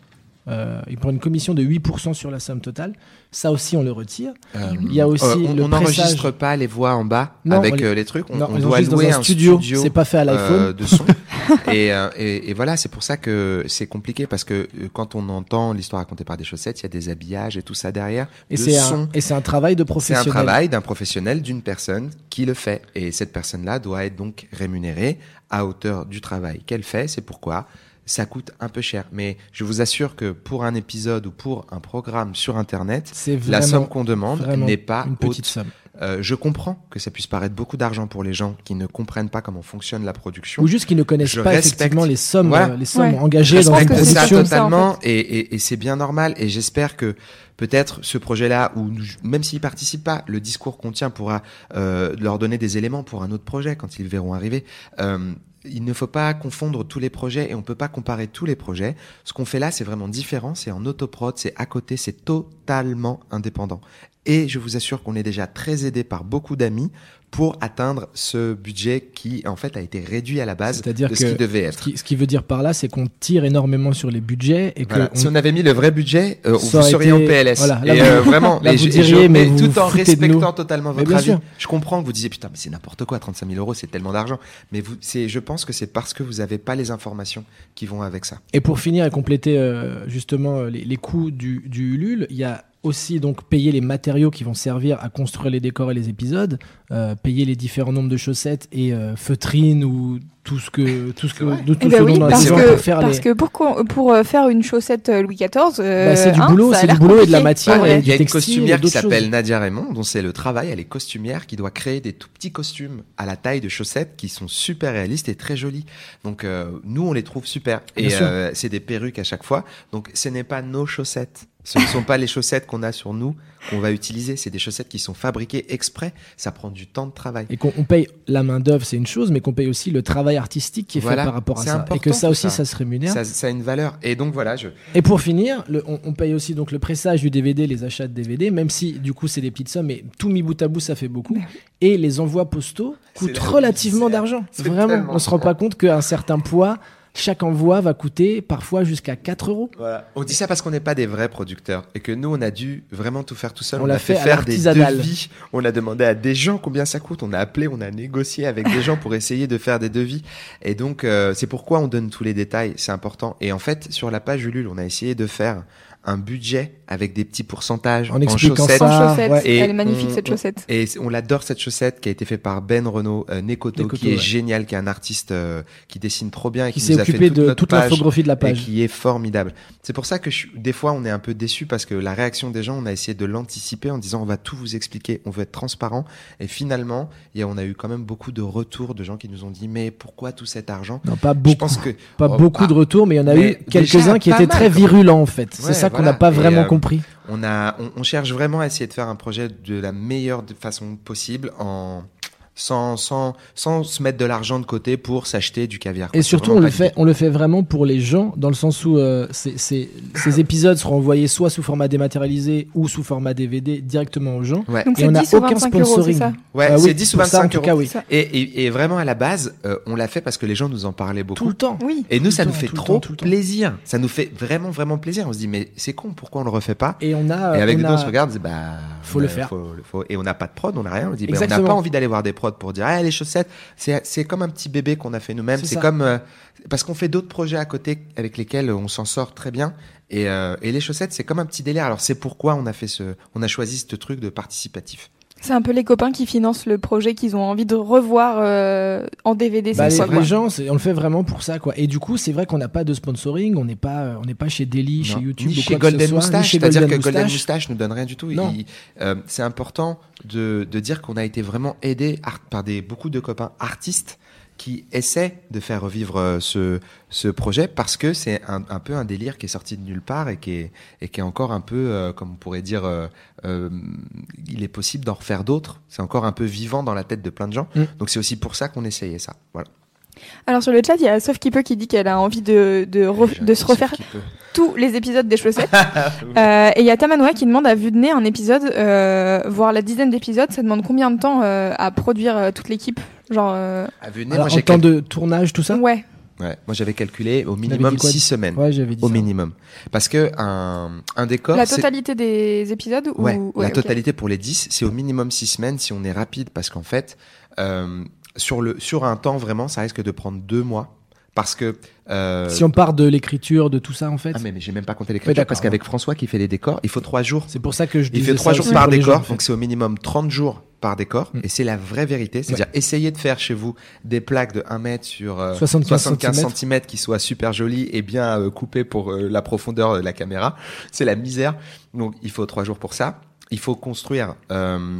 Euh, il prend une commission de 8% sur la somme totale. Ça aussi, on le retire.
Euh,
Il y a aussi
euh, on on n'enregistre pas les voix en bas
Non,
avec
on les-
euh, les trucs. On,
Non,
on
ils
doit louer
dans un
un
studio.
studio.
C'est pas fait à l'iPhone.
euh, de son. [LAUGHS] et, et, et voilà, c'est pour ça que c'est compliqué parce que quand on entend l'histoire racontée par des chaussettes, il y a des habillages et tout ça derrière.
Et c'est un, et c'est un travail de
C'est un
professionnel.
travail d'un professionnel, d'une personne qui le fait. Et cette personne-là doit être donc rémunérée à hauteur du travail qu'elle fait. C'est pourquoi ça coûte un peu cher. Mais je vous assure que pour un épisode ou pour un programme sur Internet, la somme qu'on demande n'est pas
une petite
haute.
somme.
Euh, je comprends que ça puisse paraître beaucoup d'argent pour les gens qui ne comprennent pas comment fonctionne la production.
Ou juste qu'ils ne connaissent
Je
pas
respecte.
effectivement les sommes,
Voilà.
euh, les sommes
Ouais.
engagées
Je
dans
respecte
c'est
ça
production.
ça, en
totalement et, et, et c'est bien normal et j'espère que peut-être ce projet-là ou même s'ils participent pas, le discours qu'on tient pourra euh, leur donner des éléments pour un autre projet quand ils le verront arriver. Il ne faut pas confondre tous les projets et on peut pas comparer tous les projets. Ce qu'on fait là, c'est vraiment différent. C'est en autoprod, c'est à côté, c'est totalement indépendant. Et je vous assure qu'on est déjà très aidé par beaucoup d'amis pour atteindre ce budget qui, en fait, a été réduit à la base
C'est-à-dire
de
que
ce qui devait
Ce
être.
qui, ce qui veut dire par là, c'est qu'on tire énormément sur les budgets et que
Voilà.
on-
Si on avait mis le vrai budget, euh, vous seriez
été-
en PLS.
voilà, là,
et euh, vraiment, [LAUGHS]
là,
et
vous
je- et
diriez,
je-
mais vous
tout en
vous de
respectant totalement votre avis.
sûr.
Je comprends que vous disiez putain, mais c'est n'importe quoi, 35 000 euros, c'est tellement d'argent. Mais vous, c'est, je pense que c'est parce que vous n'avez pas les informations qui vont avec ça.
Et pour finir et compléter euh, justement euh, les, les coûts du, du Ulule, il y a aussi donc payer les matériaux qui vont servir à construire les décors et les épisodes, euh, payer les différents nombres de chaussettes et euh, feutrines ou tout ce que tout ce que de tout
Eh
ce
ben
dont
oui,
on a
parce
besoin
que,
pour faire
parce
les
que pour, pour euh, faire une chaussette euh, Louis XIV, euh,
Bah, c'est du
hein,
boulot, c'est du boulot et de la matière et
ouais.
Il y a une costumière qui s'appelle Nadia Raymond, dont c'est le travail. Elle est costumière qui doit créer des tout petits costumes à la taille de chaussettes qui sont super réalistes et très jolis. Donc euh, nous, on les trouve super. Et euh, c'est des perruques à chaque fois. Donc ce n'est pas nos chaussettes. Ce ne sont pas les chaussettes qu'on a sur nous qu'on va utiliser. C'est des chaussettes qui sont fabriquées exprès. Ça prend du temps de travail.
Et qu'on on paye la main d'œuvre, c'est une chose, mais qu'on paye aussi le travail artistique qui est
Voilà,
fait par rapport à ça. Et que ça aussi,
ça.
ça, se rémunère.
Ça, ça a une valeur. Et donc voilà, je,
Et pour finir, le- on, on paye aussi donc le pressage du DVD, les achats de DVD, même si du coup c'est des petites sommes, mais tout mis bout à bout ça fait beaucoup. Et les envois postaux coûtent
la
relativement d'argent. Vraiment, on se rend pas compte qu'un certain poids chaque envoi va coûter parfois jusqu'à 4 euros.
Voilà. On dit ça parce qu'on n'est pas des vrais producteurs et que nous, on a dû vraiment tout faire tout seul.
On
a fait, faire des devis. On a demandé à des gens combien ça coûte. On a appelé, on a négocié avec des gens pour essayer de faire des devis. Et donc, euh, c'est pourquoi on donne tous les détails. C'est important. Et en fait, sur la page Ulule, on a essayé de faire un budget avec des petits pourcentages
En
en,
expliquant
chaussettes.
ça.
En
Ah,
chaussettes.
ouais.
Et
Elle est magnifique
on-
cette chaussette.
Et on l'adore cette chaussette qui a été faite par Ben Renault euh, Nekoto,
Nekoto,
qui est
ouais.
génial, qui est un artiste euh, qui dessine trop bien et qui,
Qui s'est
a fait
occupé
toute
de toute l'infographie de la
et
page.
qui est formidable. C'est pour ça que je, suis- des fois on est un peu déçu parce que la réaction des gens, on a essayé de l'anticiper en disant on va tout vous expliquer, on veut être transparent. Et finalement, il y a- on a eu quand même beaucoup de retours de gens qui nous ont dit mais pourquoi tout cet argent?
Non, pas
Je
beaucoup.
pense que
Pas
oh,
beaucoup de retours, mais il y en a eu quelques-uns qui étaient
mal,
très virulents en fait.
Ouais,
C'est ça qu'on n'a pas vraiment
euh,
compris.
on a, on, on cherche vraiment à essayer de faire un projet de la meilleure façon possible en sans, sans, sans se mettre de l'argent de côté pour s'acheter du caviar. quoi.
Et surtout, on le, fait, on le fait vraiment pour les gens, dans le sens où euh, c'est- c'est- ces [COUGHS] épisodes seront envoyés soit sous format dématérialisé ou sous format DVD directement aux gens.
Ouais.
Donc
Et
c'est
on n'a
10 ou
aucun
25 euros, c'est
sponsoring.
ça
Ouais,
Ah oui,
c'est 10 ou
pour ça, en
25
tout
euros.
cas, oui.
Ça.
Et, et, et vraiment, à la base, euh, on l'a fait parce que les gens nous en parlaient beaucoup.
Tout le temps.
Oui.
Et nous, ça nous fait trop
temps,
plaisir. Ça nous fait vraiment, vraiment plaisir. On se dit, mais c'est con, pourquoi on le refait pas
Et on a.
Et avec
on a-
on se regarde, on se dit, bah.
Faut le
a-
faire.
faut- faut- Et on n'a pas de prod, on n'a rien. On dit, bah, on n'a pas envie d'aller voir des prods pour dire, ah, les chaussettes, c'est comme un petit bébé qu'on a fait nous-mêmes.
C'est
comme. euh, parce qu'on fait d'autres projets à côté avec lesquels on s'en sort très bien. Et, euh, et les chaussettes, c'est comme un petit délire. Alors, c'est pourquoi on a fait ce. On a choisi ce truc de participatif.
C'est un peu les copains qui financent le projet qu'ils ont envie de revoir euh, en DVD.
Bah, les, les
quoi.
gens, c'est- on le fait vraiment pour ça, quoi. Et du coup, c'est vrai qu'on n'a pas de sponsoring, on n'est pas, euh, on n'est pas chez Daily, chez. YouTube,
ni
ou
chez
quoi que ce
Golden Moustache. C'est-à-dire que Golden
Moustache.
Nous donne rien du tout. Euh, c'est important de, de dire qu'on a été vraiment aidé ar- par des, beaucoup de copains artistes qui essaient de faire revivre euh, ce, ce projet parce que c'est un, un peu un délire qui est sorti de nulle part et qui est, et qui est encore un peu, euh, comme on pourrait dire, euh, euh, il est possible d'en refaire d'autres. C'est encore un peu vivant dans la tête de plein de gens.
Mm.
Donc c'est aussi pour ça qu'on essayait ça. Voilà.
Alors sur le chat, il y a Sauf qui peut qui dit qu'elle a envie de, de, re- de se refaire tous les épisodes des chaussettes. [LAUGHS] Euh, et il y a Tamanoa qui demande à vue de nez un épisode, euh, voire la dizaine d'épisodes, ça demande combien de temps euh, à produire euh, toute l'équipe? Genre, euh,
À
Alors,
moi
en
j'ai
temps de tournage, tout ça?
Ouais.
ouais, moi, j'avais calculé au
dit
minimum
quoi
6 semaines.
Ouais, j'avais dit
au
ça.
minimum. Parce que un, un décor,
La
c'est-
totalité des épisodes ou...
ouais,
ouais,
la
ok.
totalité pour les 10, c'est au minimum 6 semaines si on est rapide, parce qu'en fait, euh, sur, le, sur un temps, vraiment, ça risque de prendre deux mois. Parce que... euh,
Si on part de l'écriture, de tout ça, en fait.
Ah mais, mais j'ai même pas compté l'écriture, parce qu'avec François qui fait les décors, il faut trois jours.
C'est pour ça que je
Il fait trois jours par décor,
gens, en fait.
donc c'est au minimum 30 jours par décor,
Mm.
et c'est la vraie vérité. C'est-à-dire, essayez de faire chez vous des plaques de 1 mètre sur euh,
75
75 cm qui soient super jolies et bien euh, coupées pour euh, la profondeur de la caméra. C'est la misère. Donc, il faut trois jours pour ça. Il faut construire euh,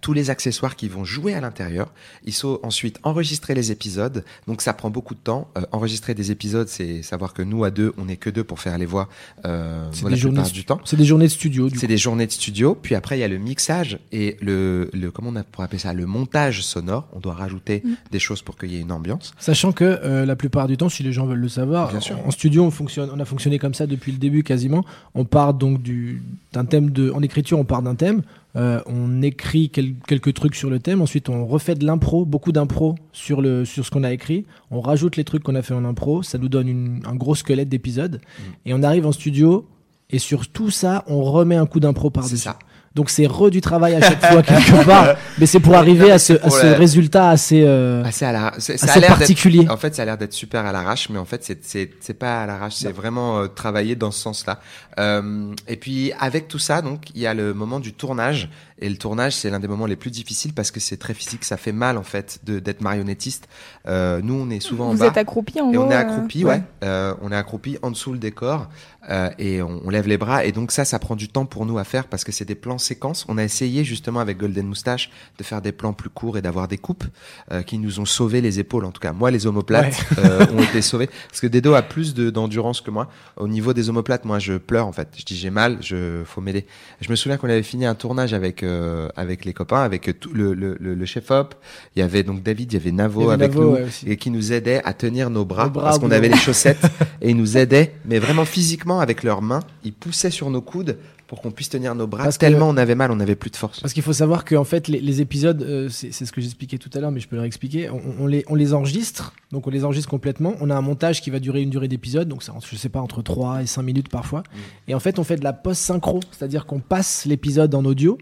tous les accessoires qui vont jouer à l'intérieur. Il faut ensuite enregistrer les épisodes. Donc ça prend beaucoup de temps. Euh, enregistrer des épisodes, c'est savoir que nous à deux, on n'est que deux pour faire les voix euh,
C'est des journées
plupart du temps.
C'est des journées de studio, du
C'est des journées de studio, puis après il y a le mixage et le, le comment on a pour appeler ça, le montage sonore. On doit rajouter
Mm.
des choses pour qu'il y ait une ambiance.
Sachant que euh, la plupart du temps, si les gens veulent le savoir,
Bien sûr.
en studio, on fonctionne, on a fonctionné comme ça depuis le début quasiment. On part donc du d'un thème de, en écriture, on part d'un thème. euh, on écrit quel- quelques trucs sur le thème. Ensuite, on refait de l'impro, beaucoup d'impro sur le sur ce qu'on a écrit. On rajoute les trucs qu'on a fait en impro. Ça nous donne une- un gros squelette d'épisodes.
Mm.
Et on arrive en studio. Et sur tout ça, on remet un coup d'impro
C'est
par-dessus.
ça.
Donc c'est re du travail à chaque fois quelque [LAUGHS] part, mais c'est pour arriver
Non,
à ce, à ce
la-
résultat assez, euh,
Assez à la, c'est- ça a
assez particulier.
En fait, ça a l'air d'être super à l'arrache, mais en fait, c'est c'est c'est pas à l'arrache, c'est vraiment euh, travailler dans ce sens-là. Euh, et puis avec tout ça, donc il y a le moment du tournage. Et le tournage, c'est l'un des moments les plus difficiles parce que c'est très physique, ça fait mal en fait de d'être marionnettiste. Euh, nous, on est souvent en
Vous
bas.
êtes accroupi en
Et
gros
on est
euh,
accroupi, ouais. Euh, on est accroupi en dessous le décor euh, et on, on lève les bras. Et donc ça, ça prend du temps pour nous à faire parce que c'est des plans séquences. On a essayé justement avec Golden Moustache de faire des plans plus courts et d'avoir des coupes euh, qui nous ont sauvé les épaules. En tout cas, moi, les omoplates euh, [LAUGHS] ont été sauvés parce que Dedo a plus de- d'endurance que moi. Au niveau des omoplates, moi, je pleure en fait. Je dis j'ai mal, je faut m'aider. Je me souviens qu'on avait fini un tournage avec euh, avec les copains, avec tout le, le, le, le chef op. Il y avait donc David, il y avait Navo
Il y avait
avec
Navo,
nous
ouais,
et qui nous aidait à tenir nos bras,
Nos bras
parce qu'on avait les chaussettes [LAUGHS] et ils nous aidaient, mais vraiment physiquement avec leurs mains, ils poussaient sur nos coudes pour qu'on puisse tenir nos bras.
Parce que-
tellement on avait mal, on avait plus de force.
Parce qu'il faut savoir qu'en fait, les, les épisodes, euh, c'est ce que j'expliquais tout à l'heure, mais je peux le réexpliquer. On, on les, on les enregistre, donc on les enregistre complètement. On a un montage qui va durer une durée d'épisode, donc entre- je sais pas, entre 3 et 5 minutes parfois.
Mm.
Et en fait, on fait de la post-synchro, c'est-à-dire qu'on passe l'épisode en audio.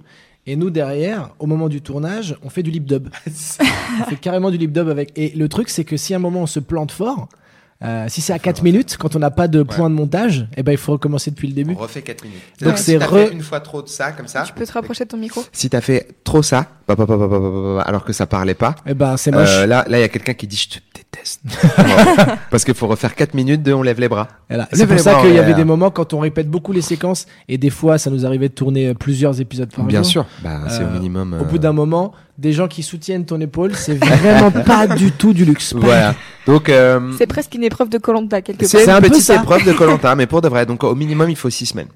Et nous, derrière, au moment du tournage, on fait du lip dub. [LAUGHS] on fait carrément du lip dub avec. Et le truc, c'est que si à un moment on se plante fort, si c'est à 4 minutes, quand on n'a pas de point de montage, eh ben, il faut recommencer depuis le début.
On refait 4 minutes.
Donc c'est
si
re...
une fois trop de ça, comme ça.
Tu peux te rapprocher de ton micro.
Si t'as fait trop ça, alors que ça parlait pas.
Eh ben, c'est moche.
Là, là, il y a quelqu'un qui dit, déteste. [LAUGHS] Parce qu'il faut refaire 4 minutes de on lève les bras.
Voilà. C'est pour ça qu'il y avait des moments quand on répète beaucoup les séquences et des fois ça nous arrivait de tourner euh, plusieurs épisodes par
Bien
jour.
sûr. Bah, c'est au
Euh,
minimum.
Au
euh,
bout d'un moment, des gens qui soutiennent ton épaule, c'est vraiment [LAUGHS] pas du tout du luxe.
Voilà. Donc, euh,
C'est presque une épreuve de Colanta quelque
c'est
part.
un
une
peu
petite épreuve de Colanta, [LAUGHS] mais pour de vrai. Donc, au minimum, il faut 6 semaines.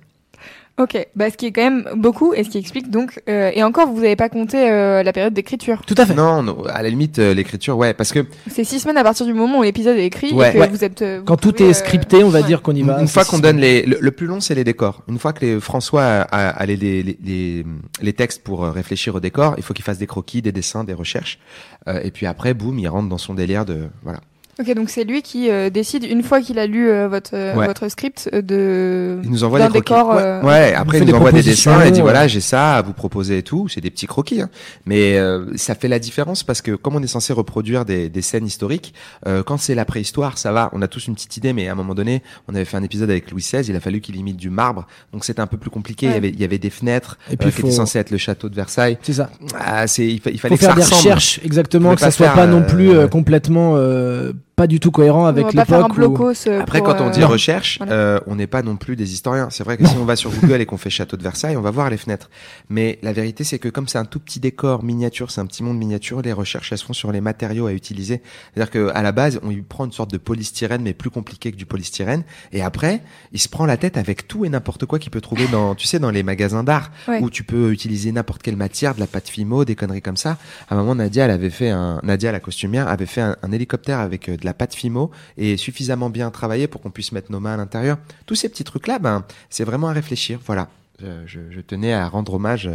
Ok, bah ce qui est quand même beaucoup et ce qui explique donc euh, et encore vous n'avez pas compté euh, la période d'écriture.
Tout à fait.
Non, non, à la limite, euh, l'écriture, ouais, parce que
C'est six semaines à partir du moment où l'épisode est écrit
Ouais.
et que
Ouais.
vous êtes. euh, vous
Quand tout est
euh,
scripté, on va
ouais.
dire qu'on y
une,
va.
une fois qu'on donne les, le, le plus long, c'est les décors. Une fois que les, François a, a- a les, les, les, les, textes pour euh, réfléchir au décor, il faut qu'il fasse des croquis, des dessins, des recherches, Euh, et puis après, boum, il rentre dans son délire de, voilà.
Ok, donc c'est lui qui euh, décide une fois qu'il a lu euh, votre euh,
Ouais.
votre script euh, de.
Il nous envoie des croquis.
décor,
ouais,
euh,
ouais, après il
des
nous envoie des dessins et dit
ouais.
voilà, j'ai ça à vous proposer et tout. C'est des petits croquis, hein. mais euh, ça fait la différence parce que comme on est censé reproduire des, des scènes historiques, euh, quand c'est la préhistoire, ça va. On a tous une petite idée, mais à un moment donné, on avait fait un épisode avec Louis XVI. Il a fallu qu'il imite du marbre, donc c'était un peu plus compliqué. Il y avait il y avait des fenêtres
Et puis,
euh, qui
faut-
étaient censées être le château de Versailles.
C'est ça.
Ah, c'est il, fa- il
Il
fallait
faut
que ça
faire des
ressemble.
recherches exactement, que ça soit pas non plus euh, complètement pas du tout cohérent avec l'époque. où-
euh,
Après, quand on dit
euh,
recherche,
voilà.
euh, on n'est pas non plus des historiens. C'est vrai que si on va sur Google et qu'on fait château de Versailles, on va voir les fenêtres. Mais la vérité, c'est que comme c'est un tout petit décor miniature, c'est un petit monde miniature, les recherches, elles se font sur les matériaux à utiliser. C'est-à-dire qu'à la base, on y prend une sorte de polystyrène, mais plus compliqué que du polystyrène. Et après, il se prend la tête avec tout et n'importe quoi qu'il peut trouver dans, tu sais, dans les magasins d'art,
Ouais.
où tu peux utiliser n'importe quelle matière, de la pâte fimo, des conneries comme ça. À un moment, Nadia, elle avait fait un, Nadia, la costumière, avait fait un, un hélicoptère avec euh, la pâte fimo et suffisamment bien travaillé pour qu'on puisse mettre nos mains à l'intérieur. Tous ces petits trucs-là, ben, c'est vraiment à réfléchir. Voilà. Euh, Je, je tenais à rendre hommage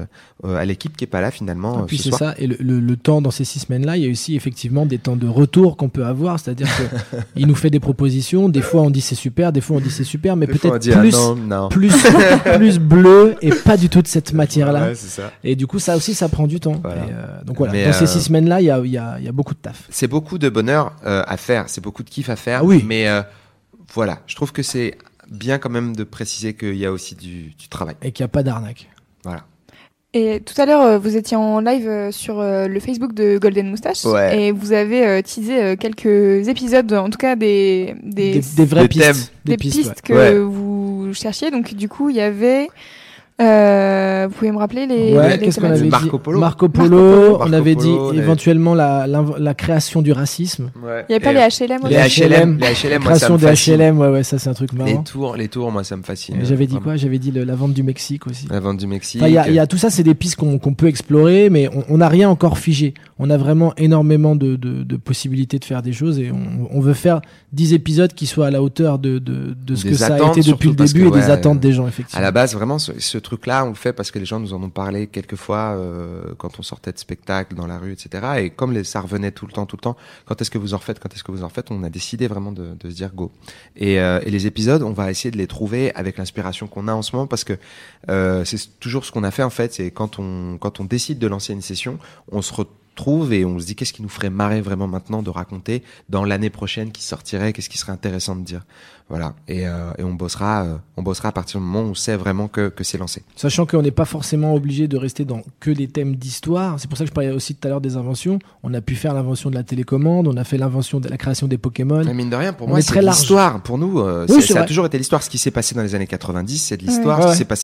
euh, à l'équipe qui est pas là finalement
Et
euh,
puis
ce
c'est ça, et le, le- le temps dans ces six semaines-là, il y a aussi effectivement des temps de retour qu'on peut avoir, c'est-à-dire que [LAUGHS] il nous fait des propositions, des fois on dit c'est super, des fois on dit c'est super, mais peut-être
ah
plus,
non, non.
plus, plus bleu et pas du tout de cette [LAUGHS] matière-là.
Ouais.
Et du coup, ça aussi, ça prend du temps.
Voilà.
Et, euh, donc voilà,
Mais,
dans ces six semaines-là, il y a, il y, a, il y a beaucoup de taf.
C'est beaucoup de bonheur euh, à faire, c'est beaucoup de kiff à faire.
Ah oui.
Mais voilà, je trouve que c'est bien quand même de préciser qu'il y a aussi du, du travail.
Et qu'il n'y a pas d'arnaque.
Voilà.
Et tout à l'heure, euh, vous étiez en live euh, sur euh, le Facebook de Golden Moustache
Ouais.
et vous avez teasé quelques épisodes, en tout cas des des,
Des, des vraies
des
pistes.
thèmes.
des
pistes,
pistes,
ouais.
que
Ouais.
vous cherchiez. Donc du coup, il y avait, euh, vous pouvez me rappeler les,
Ouais,
les
qu'est-ce qu'on avait
Marco
dit
Polo.
Marco
Marco
Polo, on
Marco
avait
Polo,
dit
on avait-
éventuellement la, création du racisme.
Ouais.
Il n'y avait pas les HLM
les HLM, les HLM,
la
moi, ça
création
me
des. HLM, ouais, ouais, ça c'est un truc
Les
marrant.
tours, les tours, moi ça me fascine.
J'avais dit quoi? J'avais dit le- la vente du Mexique aussi.
La vente du Mexique.
Enfin, Il y, a, y a tout ça, c'est des pistes qu'on qu'on peut explorer, mais on- n'a rien encore figé. On a vraiment énormément de, de, de possibilités de faire des choses et on, on veut faire 10 épisodes qui soient à la hauteur de, de, de ce
Des
que ça a été depuis le début
que,
et des attentes des gens,
À
effectivement.
la base, vraiment, ce, ce truc-là, on le fait parce que les gens nous en ont parlé quelques fois euh, quand on sortait de spectacle dans la rue, etc. Et comme les, ça revenait tout le temps, tout le temps, quand est-ce que vous en refaites, quand est-ce que vous en refaites, on a décidé vraiment de, se dire go. Et, euh, et les épisodes, on va essayer de les trouver avec l'inspiration qu'on a en ce moment parce que euh, c'est toujours ce qu'on a fait en fait. C'est quand on quand on décide de lancer une session, on se retrouve et on se dit qu'est-ce qui nous ferait marrer vraiment maintenant de raconter dans l'année prochaine qui sortirait, qu'est-ce qui serait intéressant de dire. Voilà. Et, euh, et on bossera, euh, on bossera à partir du moment où on sait vraiment que, que c'est lancé.
Sachant qu'on n'est pas forcément obligé de rester dans que des thèmes d'histoire. C'est pour ça que je parlais aussi tout à l'heure des inventions. On a pu faire l'invention de la télécommande, on a fait l'invention de la création des Pokémon.
Mais mine de rien, pour
On
moi,
est
c'est l'histoire. Pour nous, euh,
Oui,
ça a toujours été l'histoire. Ce qui s'est passé dans les années 90, c'est de l'histoire.
Ouais.
Ce qui s'est passé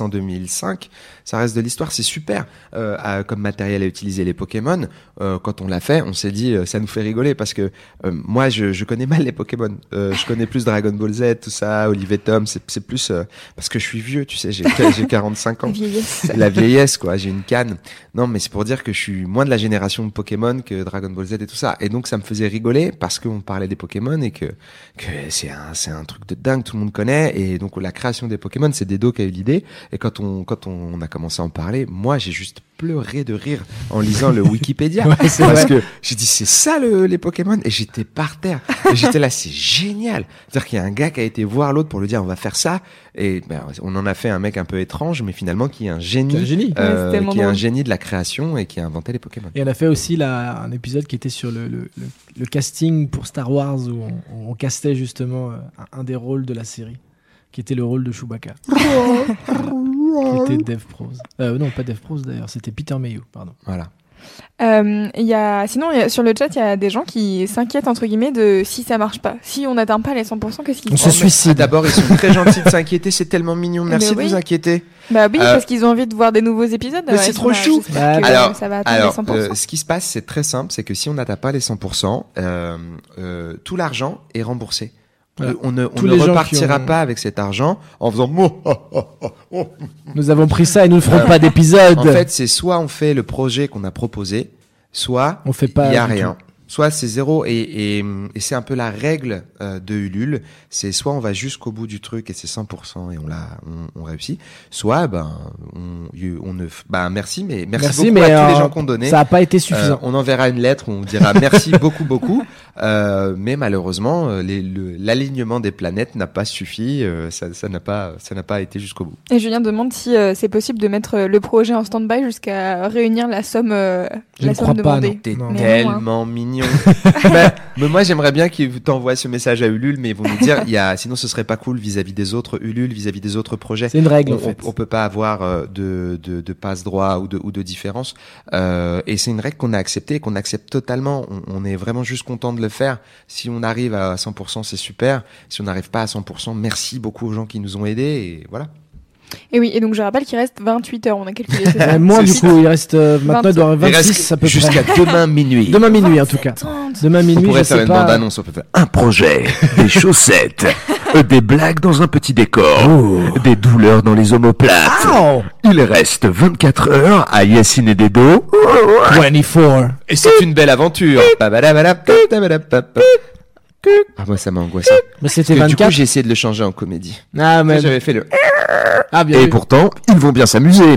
En 2005, ça reste de l'histoire, c'est super euh, à- comme matériel à utiliser les Pokémon. Euh, quand on l'a fait, on s'est dit euh, ça nous fait rigoler parce que euh, moi je, je connais mal les Pokémon. Euh, je connais plus Dragon Ball Z, tout ça, Olive et Tom, c'est plus euh, parce que je suis vieux, tu sais, j'ai [LAUGHS] j'ai 45 ans.
Vieillesse.
La vieillesse, quoi. J'ai une canne. Non, mais c'est pour dire que je suis moins de la génération de Pokémon que Dragon Ball Z et tout ça. Et donc, ça me faisait rigoler parce qu'on parlait des Pokémon et que, que c'est un, un truc de dingue, tout le monde connaît. Et donc, la création des Pokémon, c'est Dedo qui a eu l'idée. Et quand on, quand on a commencé à en parler, moi, j'ai juste pleuré de rire en lisant le Wikipédia. [LAUGHS]
Ouais, c'est
parce
vrai.
que j'ai dit, c'est ça le, les Pokémon? Et j'étais par terre. Et j'étais là, c'est génial. C'est-à-dire qu'il y a un gars qui a été voir l'autre pour lui dire, on va faire ça. Et ben, on en a fait un mec un peu étrange, mais finalement, qui est un génie.
Est un génie.
euh,
Ouais,
qui est un
drôle.
génie de la création et qui a inventé les Pokémon.
Et on a fait aussi la- un épisode qui était sur le, le- le- le casting pour Star Wars où on, on castait justement euh, un, un des rôles de la série, qui était le rôle de Chewbacca. [LAUGHS] qui était Dev Pros. Euh, non, pas Dev Pros d'ailleurs, c'était Peter Mayhew, pardon.
Voilà.
Euh, il y a, sinon, il y a- sur le chat, il y a des gens qui s'inquiètent, entre guillemets, de si ça marche pas. Si on n'atteint pas les 100%, qu'est-ce qui
On
se passe
suicide.
Ah, D'abord, ils sont très gentils de s'inquiéter, c'est tellement mignon. Merci
Mais
de vous inquiéter.
Bah oui,
Euh,
parce qu'ils ont envie de voir des nouveaux épisodes.
Mais c'est trop chou.
que
Alors-
ça va atteindre
Alors,
les 100%.
euh, ce qui se passe, c'est très simple, c'est que si on n'atteint pas les 100%, euh, euh, tout l'argent est remboursé.
Voilà.
Euh, On ne, on ne repartira
ont-
pas avec cet argent en faisant.
Nous avons pris ça et nous ne ferons pas d'épisode.
En fait, c'est soit on fait le projet qu'on a proposé, soit
On fait pas
il y a rien. Soit c'est zéro et, et, et c'est un peu la règle euh, de Ulule. C'est soit on va jusqu'au bout du truc et c'est 100% et on l'a, on, on réussit. Soit ben on, ne, ben merci mais merci,
Merci,
beaucoup
mais
à tous les
euh,
gens qui ont donné.
ça n'a pas été
Euh,
suffisant.
on enverra une lettre où on dira [LAUGHS] merci beaucoup beaucoup. Euh, mais malheureusement, le- l'alignement des planètes n'a pas suffi. euh, ça, ça n'a pas, ça n'a pas été jusqu'au bout.
Et Julien demande si euh, c'est possible de mettre le projet en stand-by jusqu'à réunir la somme, euh,
Je
la
ne
somme
crois pas,
demandée.
non.
T'es
Non.
Mais
tellement mignon. [LAUGHS] mais, mais moi, j'aimerais bien qu'ils t'envoient ce message à Ulule, mais ils vont nous dire, il y a, sinon ce serait pas cool vis-à-vis des autres Ulule, vis-à-vis des autres projets.
C'est une règle
On,
en fait.
on, on peut pas avoir euh, de, de, de passe droit ou de, ou de différence. Euh, et c'est une règle qu'on a acceptée, qu'on accepte totalement. On, on est vraiment juste content de le faire. Si on arrive à 100%, c'est super. Si on n'arrive pas à 100%, merci beaucoup aux gens qui nous ont aidés. Et voilà.
Et oui, et donc je rappelle qu'il reste 28 heures, on a calculé. [LAUGHS] ça
Euh, moins du coup, il reste euh, maintenant il doit y avoir
Il
26
reste
à peu
jusqu'à demain minuit.
Demain minuit en tout cas.
30.
Demain
on
minuit,
pourrait
je
faire
sais
une
pas.
bande-annonce. On peut faire
Un projet, [LAUGHS] des chaussettes, euh, des blagues dans un petit décor, des douleurs dans les omoplates.
Ow!
Il reste 24 heures à Yacine et Dedo.
24.
Et c'est une belle aventure. Ah, moi, ça m'a angoissé.
Mais c'était
Parce que du coup,
24.
j'ai essayé de le changer en comédie.
Ah, mais.
J'avais fait le.
Ah, bien
Et
vu.
pourtant, ils vont bien s'amuser.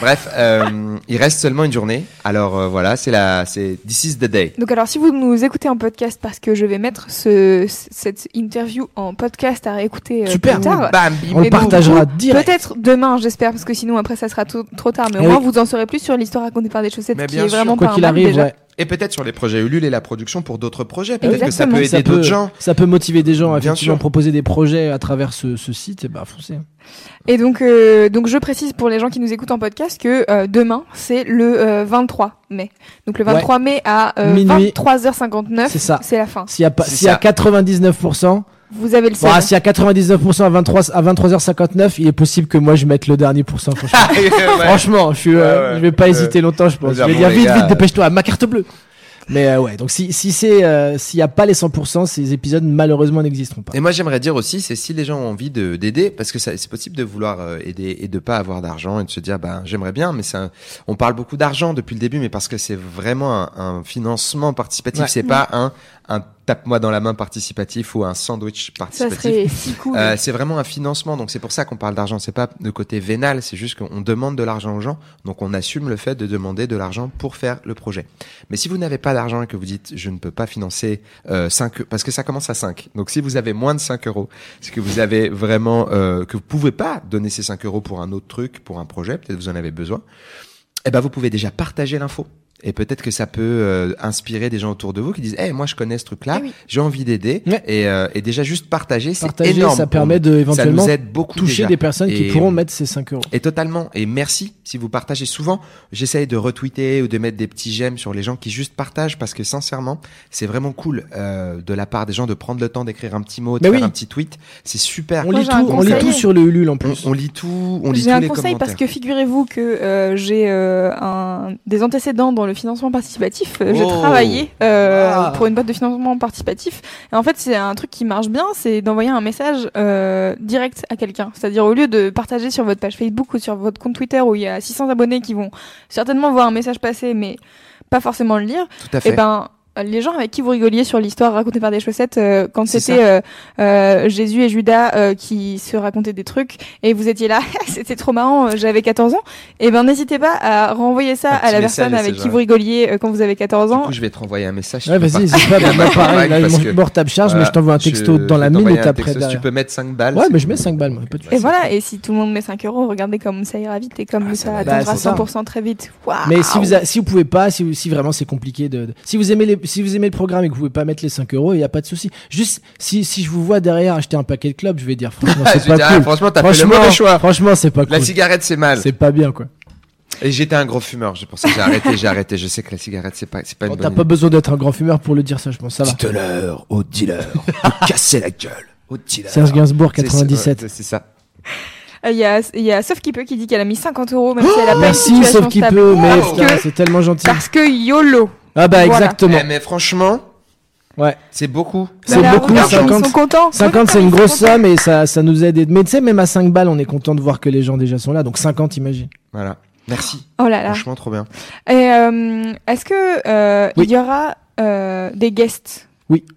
Bref, euh, il reste seulement une journée. Alors euh, voilà, c'est la, c'est This is the day.
Donc alors si vous nous écoutez en podcast, parce que je vais mettre ce, cette interview en podcast à réécouter euh,
Super.
plus tard.
Bam,
On le partagera direct.
Peut-être demain, j'espère, parce que sinon après ça sera tout- trop tard. Mais au
Eh
moins
oui.
vous en saurez plus sur l'histoire racontée par des chaussettes,
Mais
qui
bien
est
sûr,
vraiment
Quoi
pas
qu'il
un mal
arrive,
déjà.
ouais.
Et peut-être sur les projets Ulule et la production pour d'autres projets. Peut-être que ça peut aider d'autres gens.
ça peut motiver des gens à
Bien
effectivement
sûr.
proposer des projets à travers ce, ce site. Et bah, foncez.
Et donc, euh, donc je précise pour les gens qui nous écoutent en podcast que euh, demain c'est le euh, 23 mai. Donc le 23 mai à euh,
Minuit.
23h59,
C'est ça.
c'est la fin.
S'il y a pas,
C'est
s'il y a
ça.
99%,
Vous avez le
bon,
seul.
ah, s'il y a 99% à 23, à 23h59, il est possible que moi je mette le dernier pourcent, franchement. [LAUGHS]
Ouais.
Franchement, je suis, euh,
Ouais, ouais.
je vais pas hésiter longtemps, je pense. Je vais
bon,
dire vite,
gars,
vite, dépêche-toi, ma carte bleue. Mais euh, ouais, donc si, si c'est, euh, s'il y a pas les 100%, ces épisodes malheureusement n'existeront pas.
Et moi, j'aimerais dire aussi, c'est si les gens ont envie de d'aider, parce que ça- c'est possible de vouloir euh, aider et de pas avoir d'argent et de se dire, ben j'aimerais bien, mais on parle beaucoup d'argent depuis le début, mais parce que c'est vraiment un, un financement participatif,
Ouais.
c'est pas un un tape-moi dans la main participatif ou un sandwich
Ça
participatif.
serait si cool.
Euh, c'est vraiment un financement, donc c'est pour ça qu'on parle d'argent. C'est pas de côté vénal, c'est juste qu'on demande de l'argent aux gens, donc on assume le fait de demander de l'argent pour faire le projet. Mais si vous n'avez pas d'argent et que vous dites je ne peux pas financer euh, 5 parce que ça commence à 5. Donc si vous avez moins de 5 euros, c'est que vous avez vraiment euh, que vous pouvez pas donner ces 5 euros pour un autre truc, pour un projet, peut-être vous en avez besoin. Eh ben vous pouvez déjà partager l'info. Et peut-être que ça peut euh, inspirer des gens autour de vous qui disent, hey, moi je connais ce truc-là,
Eh oui.
j'ai envie d'aider.
Ouais.
Et, euh, et déjà juste partager, c'est
Partager,
énorme.
ça permet de éventuellement
ça nous aide beaucoup
toucher
déjà.
des personnes qui pourront mettre ces 5 euros.
Et totalement. Et merci si vous partagez souvent. J'essaye de retweeter ou de mettre des petits j'aime sur les gens qui juste partagent parce que sincèrement, c'est vraiment cool euh, de la part des gens de prendre le temps d'écrire un petit mot, de
Mais
faire
oui.
un petit tweet. C'est super.
On
Moi,
lit
j'ai
tout,
un
on lit
conseil.
tout sur le Ulule en
On,
plus.
on lit tout, on lit
J'ai
tous
un
les
conseil
commentaires.
parce que figurez-vous que euh, j'ai euh, un, des antécédents dans le financement participatif. Euh, J'ai
Oh.
travaillé euh,
Ah.
pour une boîte de financement participatif. Et en fait, c'est un truc qui marche bien, c'est d'envoyer un message euh, direct à quelqu'un. C'est-à-dire au lieu de partager sur votre page Facebook ou sur votre compte Twitter où il y a 600 abonnés qui vont certainement voir un message passer, mais pas forcément le lire.
Tout à fait.
Et ben les gens avec qui vous rigoliez sur l'histoire racontée par des chaussettes euh, quand c'était euh, euh, Jésus et Judas euh, qui se racontaient des trucs et vous étiez là [LAUGHS] c'était trop marrant euh, j'avais 14 ans et ben n'hésitez pas à renvoyer ça à la personne avec qui vous rigoliez euh, quand vous avez 14
du
ans
coup, je vais te renvoyer un message.
Ouais, vas-y, c'est pas moi pareil. Là, mon, retable charge, mais
euh,
je t'envoie un texto
je
dans la minute après.
Tu peux mettre 5 balles.
Ouais, mais je mets 5 balles, moi. Pas de
et voilà et si tout le monde met 5 euros regardez comme ça ira vite et comme
Ah,
ça.
Bah,
atteindra
c'est ça.
100% très vite.
Mais si vous, si vous pouvez pas, si, vraiment c'est compliqué de, de- si vous aimez les, si vous aimez le programme et que vous pouvez pas mettre les 5 euros, il y a pas de souci. Juste, si, si je vous vois derrière acheter un paquet de clubs, je vais dire [LAUGHS] franchement, c'est pas
dire, ah,
cool.
franchement, t'as fait le
Franchement,
mauvais choix.
franchement, c'est pas
La
cool.
cigarette, c'est mal.
C'est pas bien, quoi.
Et j'étais un gros fumeur. C'est pour ça que j'ai arrêté. J'ai arrêté. Je sais que la cigarette, c'est pas, c'est pas une
T'as pas besoin d'être un grand fumeur pour le dire, ça, je pense, ça va.
Dites-leur au dealer de [LAUGHS] casser la gueule. Au dealer.
Serge Gainsbourg,
C'est-
97.
c'est- ça.
Euh, il y a il y a Sauf qui peut qui dit qu'elle a mis 50 euros même si elle a pas une
Merci, sauf
stable.
peut, mais c'est tellement gentil.
parce que YOLO
Ah bah,
Voilà.
exactement.
Eh, mais franchement,
Ouais.
c'est beaucoup.
C'est
Voilà,
beaucoup,
regarde,
50.
ils sont contents
50, c'est une grosse somme et ça, ça nous aide. Mais tu sais, même à 5 balles, on est content de voir que les gens déjà sont là. Donc 50, imagine.
Voilà. Merci.
oh là là
Franchement, trop bien.
Et euh, est-ce que euh,
Oui.
il y aura euh, des guests?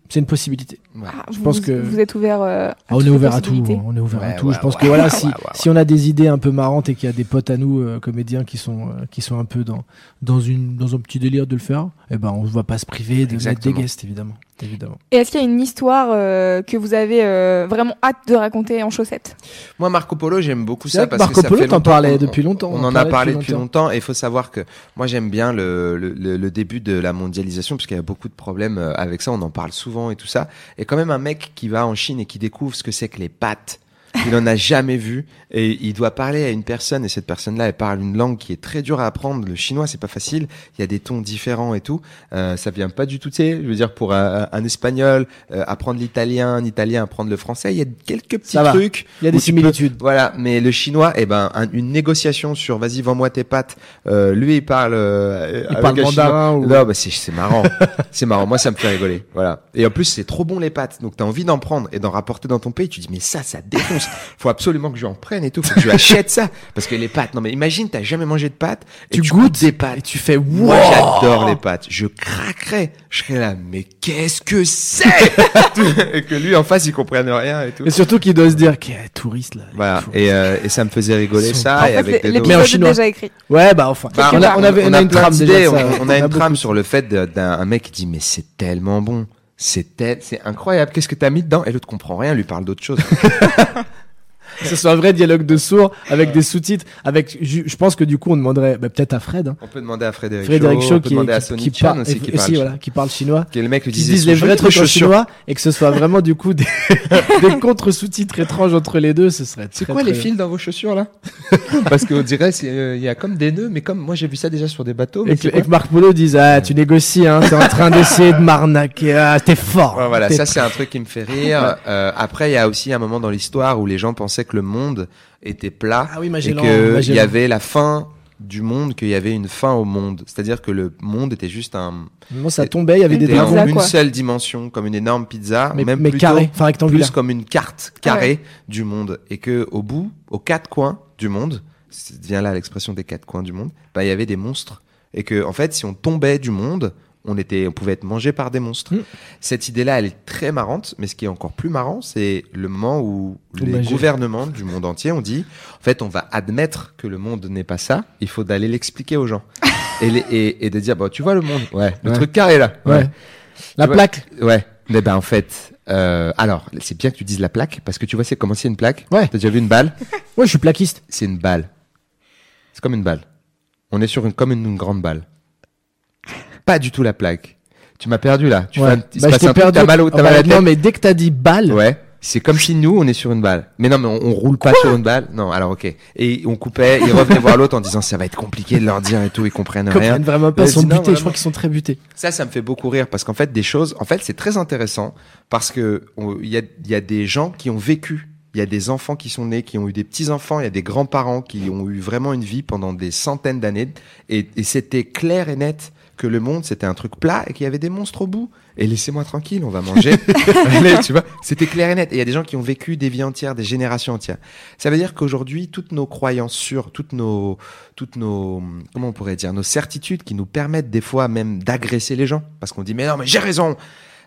C'est une possibilité.
Ouais.
Ah,
Je
vous,
pense que-
vous êtes ouvert euh, à
Ah, on est ouvert à tout. On est ouvert à tout.
ouais,
je pense
ouais,
que voilà,
ouais,
si,
ouais, ouais,
si on a des idées un peu marrantes et qu'il y a des potes à nous, euh, comédiens, qui sont, euh, qui sont un peu dans, dans, une, dans un petit délire de le faire, eh ben, on ne va pas se priver de mettre des guests, évidemment. Évidemment.
Et est-ce qu'il y a une histoire euh, que vous avez euh, vraiment hâte de raconter en chaussettes?
Moi, Marco Polo, j'aime beaucoup ça parce
Marco
que ça
Polo,
fait
t'en parlais depuis longtemps.
On
on
en a parlé
depuis
longtemps et il faut savoir que moi j'aime bien le, le, le- le début de la mondialisation parce qu'il y a beaucoup de problèmes euh, avec ça, on en parle souvent et tout ça. Et quand même un mec qui va en Chine et qui découvre ce que c'est que les pâtes, il n'en a jamais vu et il doit parler à une personne et cette personne-là elle parle une langue qui est très dure à apprendre. Le chinois c'est pas facile, il y a des tons différents et tout. Euh, ça vient pas du tout, tu sais. Je veux dire pour un, un espagnol euh, apprendre l'italien, un italien apprendre le français, il y a quelques petits
Ça va.
trucs.
Il y a des
peux-
similitudes.
voilà, mais le chinois, eh ben, un- une négociation sur vas-y, vends-moi tes pâtes. Euh, lui, il parle. euh,
Il parle mandarin ou-
Non, bah c'est c'est marrant. [LAUGHS] c'est marrant. Moi, ça me fait rigoler. Voilà. Et en plus, c'est trop bon les pâtes. Donc, t'as envie d'en prendre et d'en rapporter dans ton pays. Tu dis mais ça, ça défonce. Faut absolument que je en prenne et tout. Faut que je [LAUGHS] achète ça parce que les pâtes. Non, mais imagine, t'as jamais mangé de pâtes. Et
Tu
tu,
goûtes
des pâtes.
Et tu fais
Moi,
wow
j'adore les pâtes. Je craquerais. Je serais là, mais qu'est-ce que c'est? [LAUGHS] Et que lui, en face, il comprenne rien et tout.
Et surtout qu'il doit se dire qu'il est touriste là.
Voilà.
Fou.
Et, euh, et ça me faisait rigoler
sont
ça.
En
et
fait, l'épisode
Mais en
est
chinois.
déjà écrit.
Ouais, bah enfin.
Bah,
on, a, on avait, on a une trame déjà.
on, on a une trame sur le fait d'un un mec qui dit mais c'est tellement bon, c'est incroyable. Qu'est-ce que t'as mis dedans? Et l'autre comprend rien, lui parle d'autre chose. [LAUGHS]
Que ce soit un vrai dialogue de sourds avec des sous-titres. Avec, je, pense que du coup, on demanderait bah, peut-être à Fred. hein.
on peut demander à Frédéric,
Frédéric
Shaw,
Shaw
on peut
qui,
demander à
qui, qui parle,
aussi qui
et-
parle.
aussi, voilà, qui parle chinois.
Qui est le mec qui
disent les vrais trucs en chinois et que ce soit [LAUGHS] vraiment du coup des, [LAUGHS] des contre-sous-titres étranges entre les deux, ce serait
C'est
très,
quoi les
très-
fils dans vos chaussures là [LAUGHS] Parce qu'on dirait euh, il y a comme des nœuds, mais comme moi j'ai vu ça déjà sur des bateaux. mais
Et que, et que Marc Polo dise Ah, tu négocies, hein, t'es en train d'essayer de m'arnaquer, ah, t'es fort.
Ouais, voilà, ça c'est un truc qui me fait rire. Euh, après, il y a aussi un moment dans l'histoire où les gens pensaient que le monde était plat
Ah oui,
et qu'il y avait la fin du monde, qu'il y avait une fin au monde. C'est-à-dire que le monde était juste un,
Non, ça tombait, il y avait des
était en une
quoi.
seule dimension, comme une énorme pizza,
Mais,
même
mais
plutôt
carré, enfin rectangulaire.
plus comme une carte carrée du monde, et que au bout, aux quatre coins du monde, c'est vient là l'expression des quatre coins du monde, bah il y avait des monstres, et que en fait, si on tombait du monde, On était, on pouvait être mangé par des monstres.
Mm.
Cette idée-là, elle est très marrante, mais ce qui est encore plus marrant, c'est le moment où
Tout
les
magique.
gouvernements du monde entier ont dit, en fait, on va admettre que le monde n'est pas ça. Il faut d'aller l'expliquer aux gens [LAUGHS] et, les- et, et de dire, bon, tu vois le monde, ouais, le
Ouais.
truc carré là,
Ouais. La
Tu vois-
plaque.
Ouais. Mais ben en fait, euh, alors c'est bien que tu dises la plaque parce que tu vois c'est comment c'est une plaque.
Ouais.
T'as déjà vu une balle? [LAUGHS]
Ouais, je suis plaquiste.
C'est une balle. C'est comme une balle. On est sur une comme une, une grande balle. Pas du tout la plaque. Tu m'as perdu là. Tu
Ouais.
fais
Bah, je t'ai perdu.
T'as mal, au-
Ah
mal à
bah,
la tête.
Non, mais dès que t'as dit balle,
Ouais. C'est comme si nous on est sur une balle. Mais non, mais on, on roule pas sur une balle. Non, alors ok. Et on coupait. Ils revenaient voir l'autre en disant ça va être compliqué de leur dire et tout. Ils comprennent
ils
rien.
comprennent vraiment pas, ils sont butés. Je crois qu'ils sont très butés.
Ça, ça me fait beaucoup rire parce qu'en fait, des choses, en fait, c'est très intéressant parce que il y a, y a des gens qui ont vécu. Il y a des enfants qui sont nés, qui ont eu des petits enfants. Il y a des grands parents qui ont eu vraiment une vie pendant des centaines d'années. Et, et c'était clair et net que le monde c'était un truc plat et qu'il y avait des monstres au bout. Et laissez-moi tranquille, on va manger. [LAUGHS] Tu vois, c'était clair et net. Et il y a des gens qui ont vécu des vies entières, des générations entières. Ça veut dire qu'aujourd'hui, toutes nos croyances sur, toutes nos, toutes nos, comment on pourrait dire, nos certitudes qui nous permettent des fois même d'agresser les gens, parce qu'on dit mais non mais j'ai raison.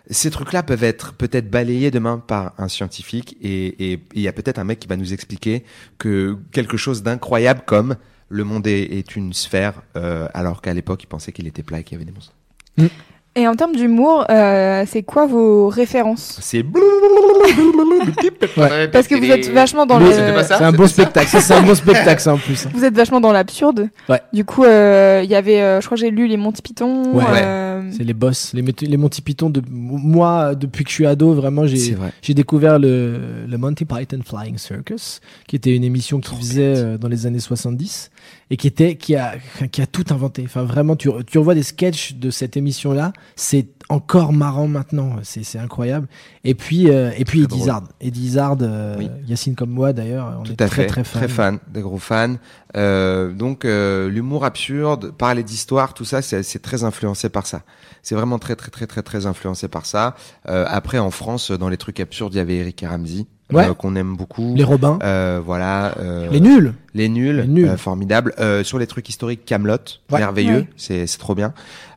Ces trucs-là peuvent être peut-être balayés demain par un scientifique et il y a peut-être un mec qui va nous expliquer que quelque chose d'incroyable comme le monde est, est une sphère, euh, alors qu'à l'époque il pensait qu'il était plat et qu'il y avait des monstres.
Et en termes d'humour, euh, c'est quoi vos références
C'est
Parce que vous êtes vachement dans le.
C'est un beau spectacle. C'est un beau spectacle, ça en plus.
Vous êtes vachement dans l'absurde.
Ouais.
Du coup, euh, il y avait, euh, je crois que j'ai lu les Monty Python.
Ouais.
Euh,
C'est les boss, les, Monty- les Monty Python. De, moi, depuis que je suis ado, vraiment, j'ai
vrai.
découvert le, le Monty Python Flying Circus, qui était une émission qui faisait euh, dans les années 70 et qui était qui a qui a tout inventé. Enfin, vraiment, tu, tu revois des sketchs de cette émission-là, c'est encore marrant maintenant. C'est c'est incroyable. Et puis euh, et puis Eddie. Izzard, Eddie euh,
Oui.
Yacine comme moi d'ailleurs, on
Tout
est
à
très
fait,
très fan.
très fan, des gros fans. Euh, donc euh, l'humour absurde, parler d'histoire, tout ça, c'est très influencé par ça. C'est vraiment très très très très très influencé par ça. Euh, après en France, dans les trucs absurdes, il y avait Eric et Ramsey
Ouais.
euh, qu'on aime beaucoup.
Les Robins,
Euh, voilà. euh,
les nuls.
Les nuls,
Les nuls.
euh, formidable. Euh, sur les trucs historiques, Camelot,
Ouais.
merveilleux,
Ouais.
c'est c'est trop bien.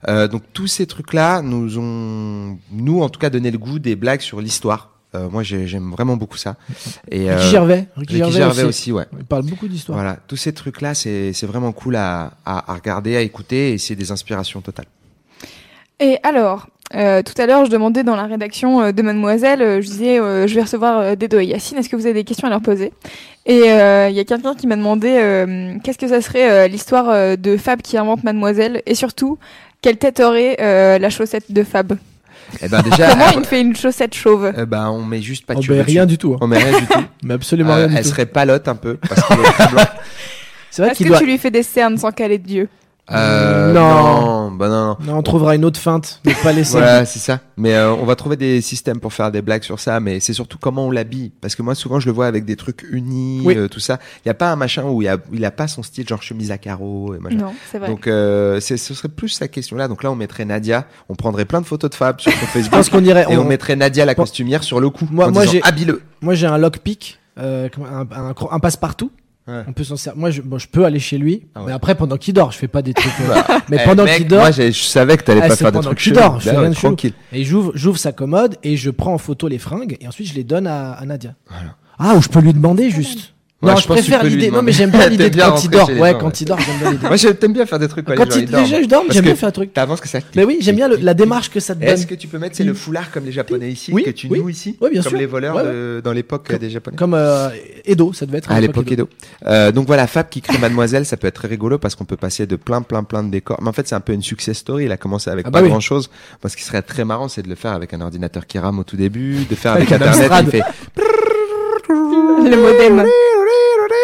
Euh, donc tous ces trucs-là nous ont, nous en tout cas, donné le goût des blagues sur l'histoire. Euh, moi, j'ai- j'aime vraiment beaucoup ça. Et
Ricky Gervais, Ricky,
Ricky
Gervais,
Gervais
aussi.
aussi, ouais.
Il parle beaucoup d'histoire.
Voilà, tous ces trucs-là, c'est c'est vraiment cool à, à, à regarder, à écouter, et c'est des inspirations totales.
Et alors, euh, tout à l'heure, je demandais dans la rédaction euh, de Mademoiselle, euh, je disais, euh, je vais recevoir euh, Dedo et Yacine, est-ce que vous avez des questions à leur poser? Et euh, il y a quelqu'un qui m'a demandé euh, qu'est-ce que ça serait euh, l'histoire euh, de Fab qui invente Mademoiselle, et surtout, quelle tête aurait euh, la chaussette de Fab?
Eh ben déjà,
Comment
euh,
il fait une chaussette chauve?
Euh, ben on met juste pas de
ben, rien du tout. hein.
On met rien du tout. [LAUGHS]
Mais absolument
Euh,
rien du
elle
tout.
serait palote un peu parce. [LAUGHS]
C'est vrai
Est-ce que
doit.
tu lui fais des cernes sans caler de Dieu
Euh,
Non.
non, bah non, non.
Non, on trouvera une autre feinte. Ne pas laisser. [LAUGHS]
Voilà, c'est ça. Mais euh, on va trouver des systèmes pour faire des blagues sur ça, mais c'est surtout comment on l'habille. Parce que moi, souvent, je le vois avec des trucs unis,
Oui.
euh, tout ça. Il y a pas un machin où il, y a, il a pas son style genre chemise à carreaux et machin.
Non, c'est vrai.
Donc, euh, ce serait plus sa question-là. Donc là, on mettrait Nadia. On prendrait plein de photos de Fab sur son [LAUGHS]
Je
Facebook.
pense qu'on irait.
Et on
on-
mettrait Nadia la
Bon.
costumière sur le coup.
Moi-
en
moi, j'ai-
habille-le.
Moi, j'ai un lockpick, euh, un, un passe-partout.
Ouais.
On peut s'en servir. Moi, je, bon, je peux aller chez lui,
Ah ouais.
mais après, pendant qu'il dort, je fais pas des trucs. euh, [LAUGHS]
Bah,
mais
eh,
pendant qu'il dort,
Moi, je savais que t'allais
Ah,
pas faire des
pendant
trucs
qu'il
chelous.
dort, je fais
Bah ouais,
rien de chelou.
tranquille.
et j'ouvre, j'ouvre sa commode et je prends en photo les fringues et ensuite je les donne à, à Nadia. Ah, ou je peux lui demander juste. Non,
je
préfère l'idée. Non, mais j'aime bien [LAUGHS] l'idée de quand il dort. Ouais, quand il dort, j'aime bien l'idée.
Moi, j'ai- t'aimes bien faire des trucs quand,
Quand il,
dorment.
déjà je dors, j'aime bien faire un truc.
T'avances que ça.
Mais oui, j'aime bien le- la démarche que ça te donne.
Est-ce que tu peux mettre c'est le foulard comme les japonais ici que tu noues ici
Oui, bien
comme les voleurs dans l'époque des japonais
Comme euh, Edo, ça devait être.
à l'époque Edo. Euh, donc voilà, Fab qui crée Mademoiselle, ça peut être très rigolo parce qu'on peut passer de plein, plein, plein de décors. Mais en fait, c'est un peu une success story. Il a commencé avec
Ah
pas
bah oui.
grand chose. Moi, ce qui serait très marrant, c'est de le faire avec un ordinateur qui rame au tout début, de faire [LAUGHS]
Avec
Internet. Il fait. [LAUGHS]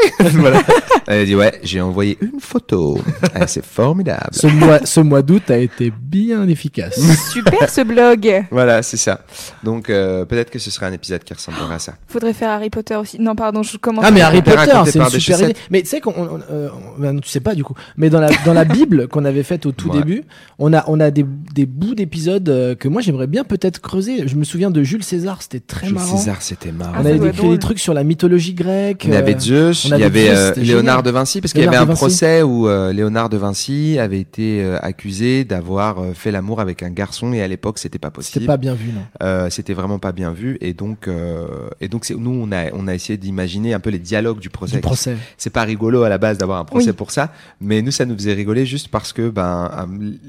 [LAUGHS] voilà. Elle dit ouais, j'ai envoyé une photo. Eh, c'est formidable.
Ce mois, ce mois d'août a été bien efficace.
Super ce blog.
Voilà, c'est ça. Donc euh, peut-être que ce serait un épisode qui ressemblerait à ça.
Faudrait faire Harry Potter aussi. Non, pardon, je commence.
Ah mais Harry Potter, c'est une super idée. Mais tu sais qu'on, on- euh, ben, tu sais pas du coup. Mais dans la dans la Bible qu'on avait faite au tout
Ouais.
début, on a on a des, des bouts d'épisodes euh, que moi j'aimerais bien peut-être creuser. Je me souviens de Jules César, c'était très
Jules
marrant.
César, c'était marrant.
Ah,
on avait
être
écrit des trucs sur la mythologie grecque.
On avait Zeus, il il y avait euh,
c'était
Léonard de Vinci parce qu'il y avait un procès où euh, Léonard de Vinci avait été euh, accusé d'avoir euh, fait l'amour avec un garçon et à l'époque c'était pas
C'était
possible.
pas bien vu, non.
Euh, c'était vraiment pas bien vu et donc euh, et donc c'est nous on a on a essayé d'imaginer un peu les dialogues du procès.
Du procès.
C'est pas rigolo à la base d'avoir un procès
Oui.
pour ça, mais nous ça nous faisait rigoler juste parce que ben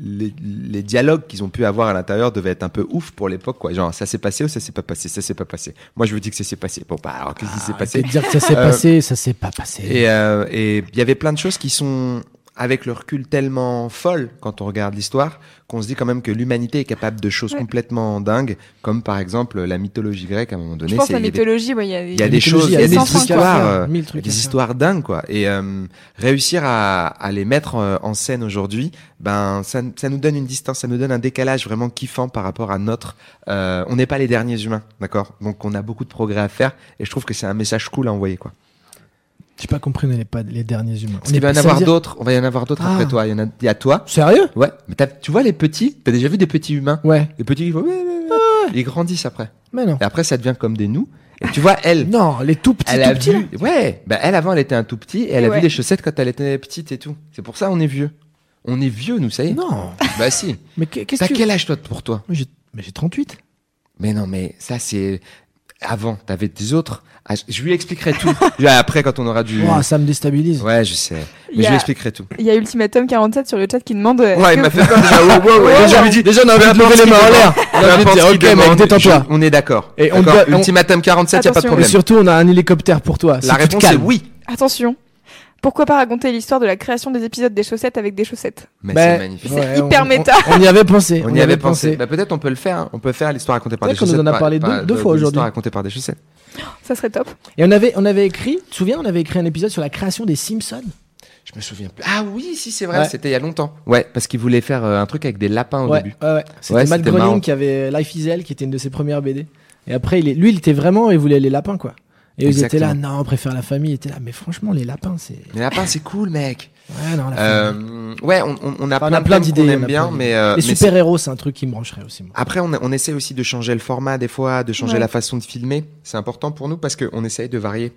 les, les dialogues qu'ils ont pu avoir à l'intérieur devaient être un peu ouf pour l'époque quoi. Genre ça s'est passé ou ça s'est pas passé, ça s'est pas passé. Moi je vous dis que ça s'est passé. Bon bah alors qu'est-ce qui s'est passé?
Arrêtez de dire que ça s'est
Euh,
passé, ça s'est pas passé.
et euh, et il y avait plein de choses qui sont avec le recul tellement folles quand on regarde l'histoire qu'on se dit quand même que l'humanité est capable de choses
Ouais.
complètement dingues, comme par exemple la mythologie grecque à un moment donné.
Je pense la
il y a des-
mythologie, ouais, il y a,
y a des choses, il y a des histoires, euh, des histoires dingues quoi. Et euh, réussir à, à les mettre euh, en scène aujourd'hui, ben ça, ça nous donne une distance, ça nous donne un décalage vraiment kiffant par rapport à notre. euh, on n'est pas les derniers humains, d'accord? Donc on a beaucoup de progrès à faire et je trouve que c'est un message cool à envoyer quoi.
J'ai pas compris, on n'est pas les derniers humains.
Parce qu'il va y en avoir
dire-
d'autres. On va y en avoir d'autres
Ah.
après toi. Il y en a, il y a toi.
Sérieux?
Ouais. Mais t'as- tu vois les petits. T'as déjà vu des petits humains?
Ouais.
Les petits, ouais. ils grandissent après.
Mais non.
Et après, ça devient comme des nous. Et tu vois, elle. [LAUGHS]
Non, les tout petits,
Elle
tout
a
petits.
vu, ouais, bah elle avant elle était un tout petit et elle
Et
a
ouais.
vu les chaussettes quand elle était petite et tout. C'est pour ça on est vieux. On est vieux nous, ça y est.
Non.
Bah si.
Mais qu'est- qu'est-ce
T'as
que tu...
quel âge toi pour toi?
Mais j'ai 38.
Mais non, mais ça c'est avant. T'avais des autres. Ah, je- lui expliquerai tout. [LAUGHS] Après quand on aura du.
Ouah, ça me déstabilise.
Ouais, je sais.
Il
Mais je lui expliquerai tout.
Il y a Ultimatum 47 sur le chat qui demande. euh,
Ouais, il m'a fait peur déjà. Wow, wow, ouais.
Ouais,
Déjà,
ouais.
lui dis-
Déjà, on a envie
Peu
de lever les mains en l'air. On a envie de dire, ok, mec, détends-toi.
On est d'accord.
Et on
Ultimatum 47, y a pas de
Attention.
Et
problème.
surtout, on a un hélicoptère pour toi.
La réponse est oui.
Attention. Pourquoi pas raconter l'histoire de la création des épisodes des chaussettes avec des chaussettes
Mais
Bah,
c'est magnifique.
ouais,
C'est hyper
on-
méta.
On, on y avait pensé.
On y avait pensé. Bah, peut-être on peut le faire. hein. On peut faire l'histoire racontée par
C'est
des
vrai qu'on
chaussettes.
nous en a
par-
parlé
par-
deux- deux
de-
fois
de
aujourd'hui.
L'histoire racontée par des chaussettes.
Ça serait top.
Et on avait, on avait écrit, tu te souviens, on avait écrit un épisode sur la création des Simpsons?
Je me souviens plus. Ah oui, si c'est vrai,
Ouais.
c'était il y a longtemps. Ouais, parce qu'il voulait faire euh, un truc avec des lapins au
ouais,
début.
ouais, ouais. C'était
Ouais,
Matt Groening qui avait Life is Hell, qui était une de ses premières BD. Et après, il est, lui, il était vraiment, il voulait les lapins, quoi. Et ils étaient là, non, on préfère la famille. Ils étaient là, mais franchement, les lapins, c'est.
Les lapins, c'est cool, mec.
Ouais, non, la famille.
Euh, ouais, on, on, on a
Enfin,
plein,
on a plein
de thèmes
d'idées.
qu'on aime bien, mais, euh,
les super héros, c'est un truc qui me brancherait aussi. Moi.
Après, on, on essaie aussi de changer le format des fois, de changer
Ouais.
la façon de filmer. C'est important pour nous parce qu'on essaye de varier.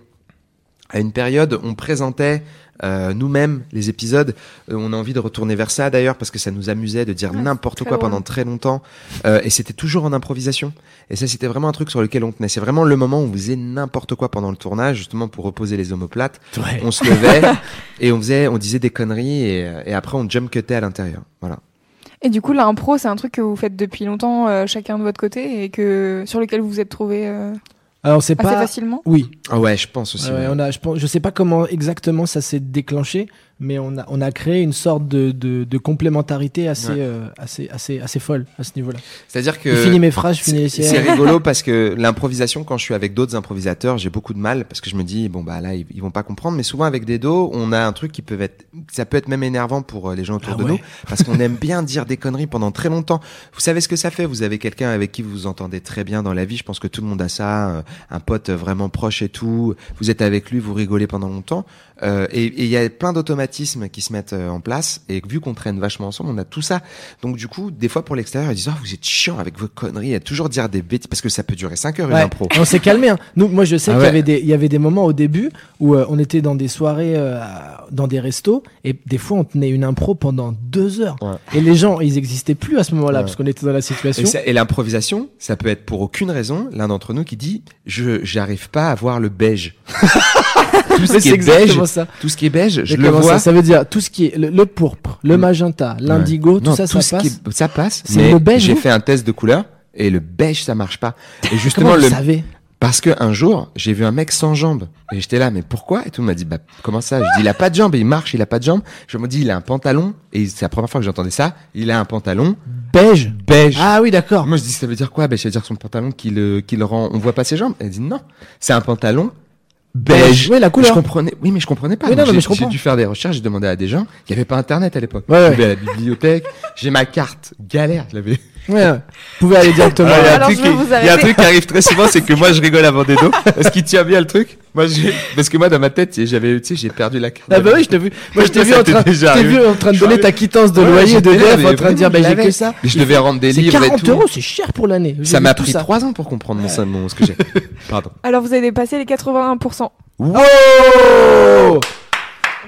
À une période, on présentait euh, nous-mêmes les épisodes. Euh, on a envie de retourner vers ça d'ailleurs parce que ça nous amusait de dire
Ouais,
n'importe quoi pendant très longtemps. Euh, et c'était toujours en improvisation. Et ça, c'était vraiment un truc sur lequel on tenait. C'est vraiment le moment où on faisait n'importe quoi pendant le tournage, justement pour reposer les omoplates.
Ouais.
On se levait [LAUGHS] et on faisait, on disait des conneries et, et après on jump cutait à l'intérieur. Voilà.
Et du coup, l'impro, c'est un truc que vous faites depuis longtemps, euh, chacun de votre côté, et que sur lequel vous vous êtes trouvé euh,
Alors, c'est pas.
facilement?
Oui,
Ah ouais, je pense aussi.
Ouais,
ouais.
on a, je, pense, je sais pas comment exactement ça s'est déclenché, mais on a, on a créé une sorte de, de, de complémentarité assez,
Ouais.
euh, assez, assez, assez folle à ce niveau-là.
C'est-à-dire que
Je finis mes phrases, je finis les siennes.
c'est rigolo parce que l'improvisation, quand je suis avec d'autres improvisateurs, j'ai beaucoup de mal parce que je me dis bon bah là ils, ils vont pas comprendre. Mais souvent avec des dos, on a un truc qui peut être, ça peut être même énervant pour euh, les gens autour
Ah
de
ouais.
nous parce qu'on [LAUGHS] aime bien dire des conneries pendant très longtemps. Vous savez ce que ça fait? Vous avez quelqu'un avec qui vous vous entendez très bien dans la vie. Je pense que tout le monde a ça, euh, un pote vraiment proche et tout. Vous êtes avec lui, vous rigolez pendant longtemps. Euh, et et il y a plein d'automatismes qui se mettent euh, en place. Et vu qu'on traîne vachement ensemble, on a tout ça. Donc du coup, des fois pour l'extérieur, ils disent oh, vous êtes chiant avec vos conneries, à toujours dire des bêtises parce que ça peut durer 5 heures une impro.
Et on s'est calmé. Hein. Nous, moi, je sais
Ah
qu'il y avait des, il y avait des moments au début où euh, on était dans des soirées, euh, dans des restos, et des fois on tenait une impro pendant deux heures.
Ouais.
Et les gens, ils existaient plus à ce moment-là
Ouais.
parce qu'on était dans la situation.
Et, et l'improvisation, ça peut être pour aucune raison l'un d'entre nous qui dit je j'arrive pas à voir le beige. [LAUGHS] tout ce qui est beige,
ça.
tout ce qui est beige, je le vois.
Ça, ça veut dire tout ce qui est le, le pourpre, le
Mm.
magenta, l'indigo, tout
Non,
ça,
tout
ça passe.
est- ça passe.
C'est
mais
le beige,
J'ai fait un test de couleur et le beige ça marche pas. Et
Comment
justement
vous
le
savez
parce que un jour j'ai vu un mec sans jambes et j'étais là mais pourquoi? Et tout le monde m'a dit bah comment ça? Je dis il a pas de jambes et il marche il a pas de jambes je me dis il a un pantalon et c'est la première fois que j'entendais ça il a un pantalon
Beige.
beige
Ah oui, d'accord.
Moi, je dis, ça veut dire quoi? Ben, Ça veut dire son pantalon qui le, qui le rend, on voit pas ses jambes? Elle dit, non, c'est un pantalon beige.
Oui, la couleur.
Je comprenais, oui, mais je comprenais pas.
Oui, non, mais je comprends.
J'ai dû faire des recherches, j'ai demandé à des gens. Il y avait pas internet à l'époque.
Ouais, ouais.
Je vais à la bibliothèque, j'ai ma carte, galère, je l'avais.
Ouais, ouais. Vous pouvez aller directement.
Ah, il y a un
Alors,
truc
je vais
qui-
vous
il y a un truc qui arrive très souvent, c'est que moi, je rigole avant des dos. [LAUGHS] Parce qu'il tient bien le truc? Moi, parce que moi, dans ma tête, j'avais, tu sais, j'ai perdu la carte.
Ah bah oui, je t'ai vu. Moi, je t'ai [LAUGHS] vu
ça
en train, vu en train de donner ta quittance de
Ouais,
loyer de DF, en train de dire, bah, j'ai que ça.
Je devais rendre des
C'est
livres et
40
tout.
euros, c'est cher pour l'année.
Ça m'a pris
ça.
trois ans pour comprendre mon, mon, ce que j'ai. Pardon.
Alors, vous avez dépassé les 81%.
Wow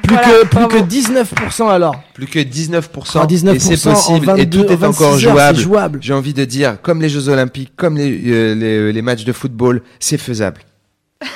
plus,
Voilà,
que, plus que 19% alors.
Plus que 19%.
Ah, 19%
et c'est
en
possible.
22,
et tout est
en
encore
26 heures,
jouable. J'ai envie de dire, comme les Jeux Olympiques, comme les, euh, les, les matchs de football, c'est faisable. [LAUGHS]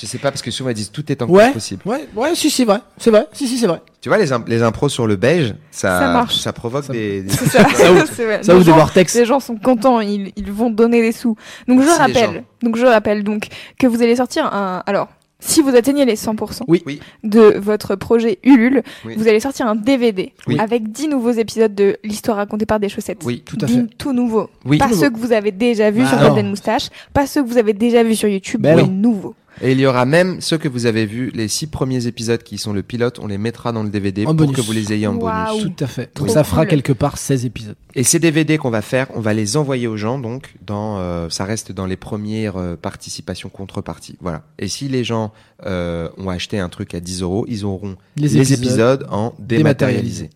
Je sais pas, parce que souvent ils disent tout est encore
Ouais,
possible.
ouais, ouais, si, c'est vrai. C'est vrai, si, si, c'est vrai.
Tu vois, les, les impros sur le beige, ça,
Ça marche.
provoque
Ça-
des. des-
ça.
Ça [LAUGHS] ouvre- des
gens-
vortex.
Les gens sont contents, ils, ils vont donner des sous. Donc je
Merci,
rappelle, donc je rappelle donc que vous allez sortir un. Alors, si vous atteignez les 100%
Oui.
De votre projet Ulule,
Oui.
vous allez sortir un DVD
Oui.
avec 10 nouveaux épisodes de l'histoire racontée par des chaussettes.
Oui,
tout à
10
fait.
Tout nouveau.
Oui.
Pas
Tout
ceux que vous avez déjà vus
Bah
sur. Golden Moustache, pas ceux que vous avez déjà vus sur YouTube,
Ben
mais
non.
nouveaux.
Et il y aura même ceux que vous avez vus, les six premiers épisodes qui sont le pilote, on les mettra dans le DVD
En
pour
bonus.
que vous les ayez en
Waouh.
bonus.
Tout à fait.
Trop
Donc ça fera
cool.
quelque part 16 épisodes.
Et ces DVD qu'on va faire, on va les envoyer aux gens, donc dans, euh, ça reste dans les premières euh, participations contreparties. Voilà. Et si les gens euh, ont acheté un truc à 10 euros, ils auront
Les
les,
épisodes
épisodes, en dématérialisé.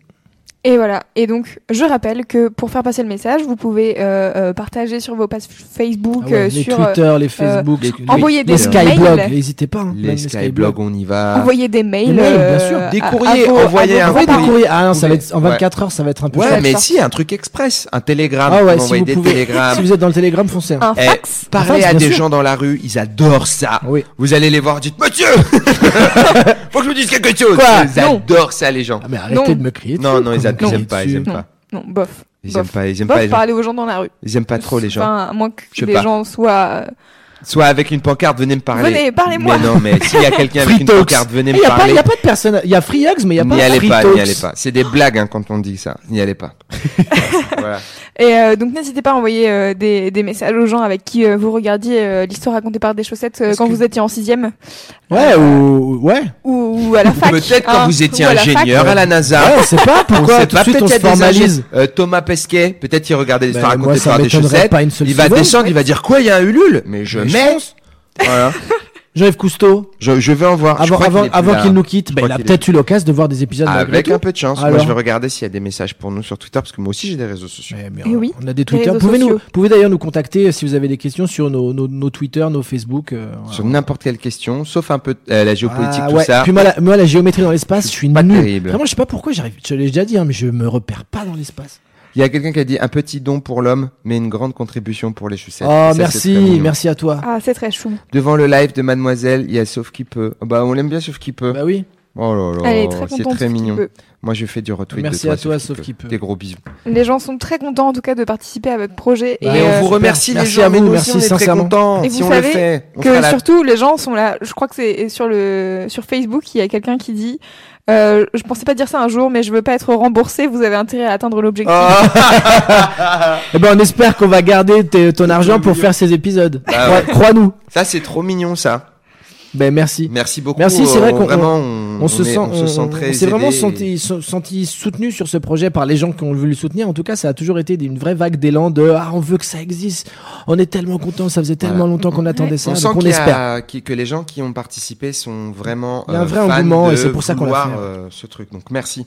Et voilà. Et donc, je rappelle que pour faire passer le message, vous pouvez euh, euh, partager sur vos pages Facebook,
Ah ouais,
euh,
les
sur euh,
Twitter, les Facebook,
les-
les,
envoyer
les
des
Skyblogs, n'hésitez pas. hein,
Les Skyblogs, on y va.
envoyer des mails,
Des mails, bien
euh,
sûr.
Des courriers, envoyer un
vos
Envoyez des
parents.
courriers. Ah non, ça va être, en
pouvez-
24 heures, ça va être un peu
Ouais,
cher.
mais
ça.
si, un truc express, un télégramme,
Ah ouais, si vous
des
pouvez,
télégrammes.
si vous êtes dans le télégramme, foncez. hein.
Un
Eh,
fax.
parlez
fax,
à des
sûr.
gens dans la rue, ils adorent ça.
Oui.
Vous allez les voir, dites Monsieur [LAUGHS] Faut que je vous dise quelque chose. Ils adorent ça, les gens.
Ah, mais arrêtez de me crier.
Non,
dessus,
non, ils,
quoi.
Ils aiment pas, ils aiment
Non.
pas.
Non, bof.
Ils
Bof.
aiment pas, ils aiment
Bof,
pas les gens.
parler aux gens dans la rue.
Ils aiment pas trop les gens.
Enfin, à moins que les
pas.
gens soient. euh,
Soit avec une pancarte, venez me parler.
Venez, parlez-moi.
Mais non, mais s'il y a quelqu'un avec une pancarte, venez
Il
me
n'y a, pas-
parler.
y a pas de personne. Il y a Free Hugs, mais il n'y a pas
N'y allez pas, n'y allez pas. C'est des blagues hein, quand on dit ça. N'y allez pas. [LAUGHS] voilà.
Et euh, donc n'hésitez pas à envoyer euh, des, des messages aux gens avec qui euh, vous regardiez euh, l'histoire racontée par des chaussettes euh, quand
que-
vous étiez en sixième
Ouais, ou. Ouais.
ou, ou à la fac.
Peut-être quand
hein,
vous étiez
à la
ingénieur à la NASA.
Ouais, on sait pas
On
pourquoi
sait
tout
pas,
de suite on se formalise.
Euh, Thomas Pesquet, peut-être il regardait l'histoire
Ben,
racontée par des chaussettes.
pas une seule
Il va
seconde.
descendre, il va dire quoi Il y a un Ulule? Mais je
Mais je
mets.
pense.
Voilà. [LAUGHS]
Jean-Yves Cousteau,
Je, je vais en voir.
Avant,
qu'il
avant nous quitte, bah, il a
est-
peut-être eu l'occasion de voir des épisodes
Avec un peu de chance. Moi, je vais regarder s'il y a des messages pour nous sur Twitter parce que moi aussi j'ai des réseaux sociaux.
Ouais, mais
Eh
on-
oui,
on a des Twitter. Pouvez nous, pouvez d'ailleurs nous contacter si vous avez des questions sur nos, nos, nos Twitter, nos Facebook. euh,
Sur n'importe quelle question, sauf un peu euh, la géopolitique,
Ah,
tout
ouais.
ça.
Puis moi la, moi, la géométrie dans l'espace, je suis
pas
nul.
terrible.
Vraiment, je sais pas pourquoi j'arrive. Je l'ai déjà dit, hein, mais je me repère pas dans l'espace.
Il y a quelqu'un qui a dit un petit don pour l'homme, mais une grande contribution pour les chaussettes.
Oh,
Ça, c'est très
merci, merci à toi.
Ah, c'est très chou.
Devant le live de Mademoiselle, il y a Sauf qui peut. Oh, Bah, on l'aime bien Sauf qui peut.
Bah oui.
Oh là là,
Elle est très
c'est
contente.
très mignon. Moi, je fais du retweet
Merci
de toi,
à toi, Sauf qui peut.
Des gros bisous.
Les gens sont très contents en tout cas de participer à votre projet
Bah,
et
on
euh,
vous remercie les
Merci
gens, nous
merci
aussi, on est très
sincèrement.
contents.
Et
si
vous
on le
savez
fait, on
que
la-
surtout les gens sont là. Je crois que c'est sur le sur Facebook il y a quelqu'un qui dit. Euh, je pensais pas dire ça un jour, mais je veux pas être remboursé. Vous avez intérêt à atteindre l'objectif.
Oh. [LAUGHS]
Eh ben, on espère qu'on va garder ton argent pour faire ces épisodes.
Bah ouais.
Crois-nous.
Ça, c'est trop mignon, ça.
Ben, merci.
Merci beaucoup.
Merci, c'est vrai
on-
qu'on-
vraiment, on,
On, se
est-
sent,
on se sent très
on s'est vraiment senti, senti soutenu sur ce projet par les gens qui ont voulu le soutenir. En tout cas, ça a toujours été une vraie vague d'élan de ah on veut que ça existe. On est tellement content, ça faisait tellement longtemps qu'on attendait ça.
On sent
on
qu'il y
espère.
que les gens qui ont participé sont vraiment
Il y a un
euh,
vrai
fans
engouement, et c'est pour ça qu'on
vouloir,
fait.
euh, ce truc. Donc merci.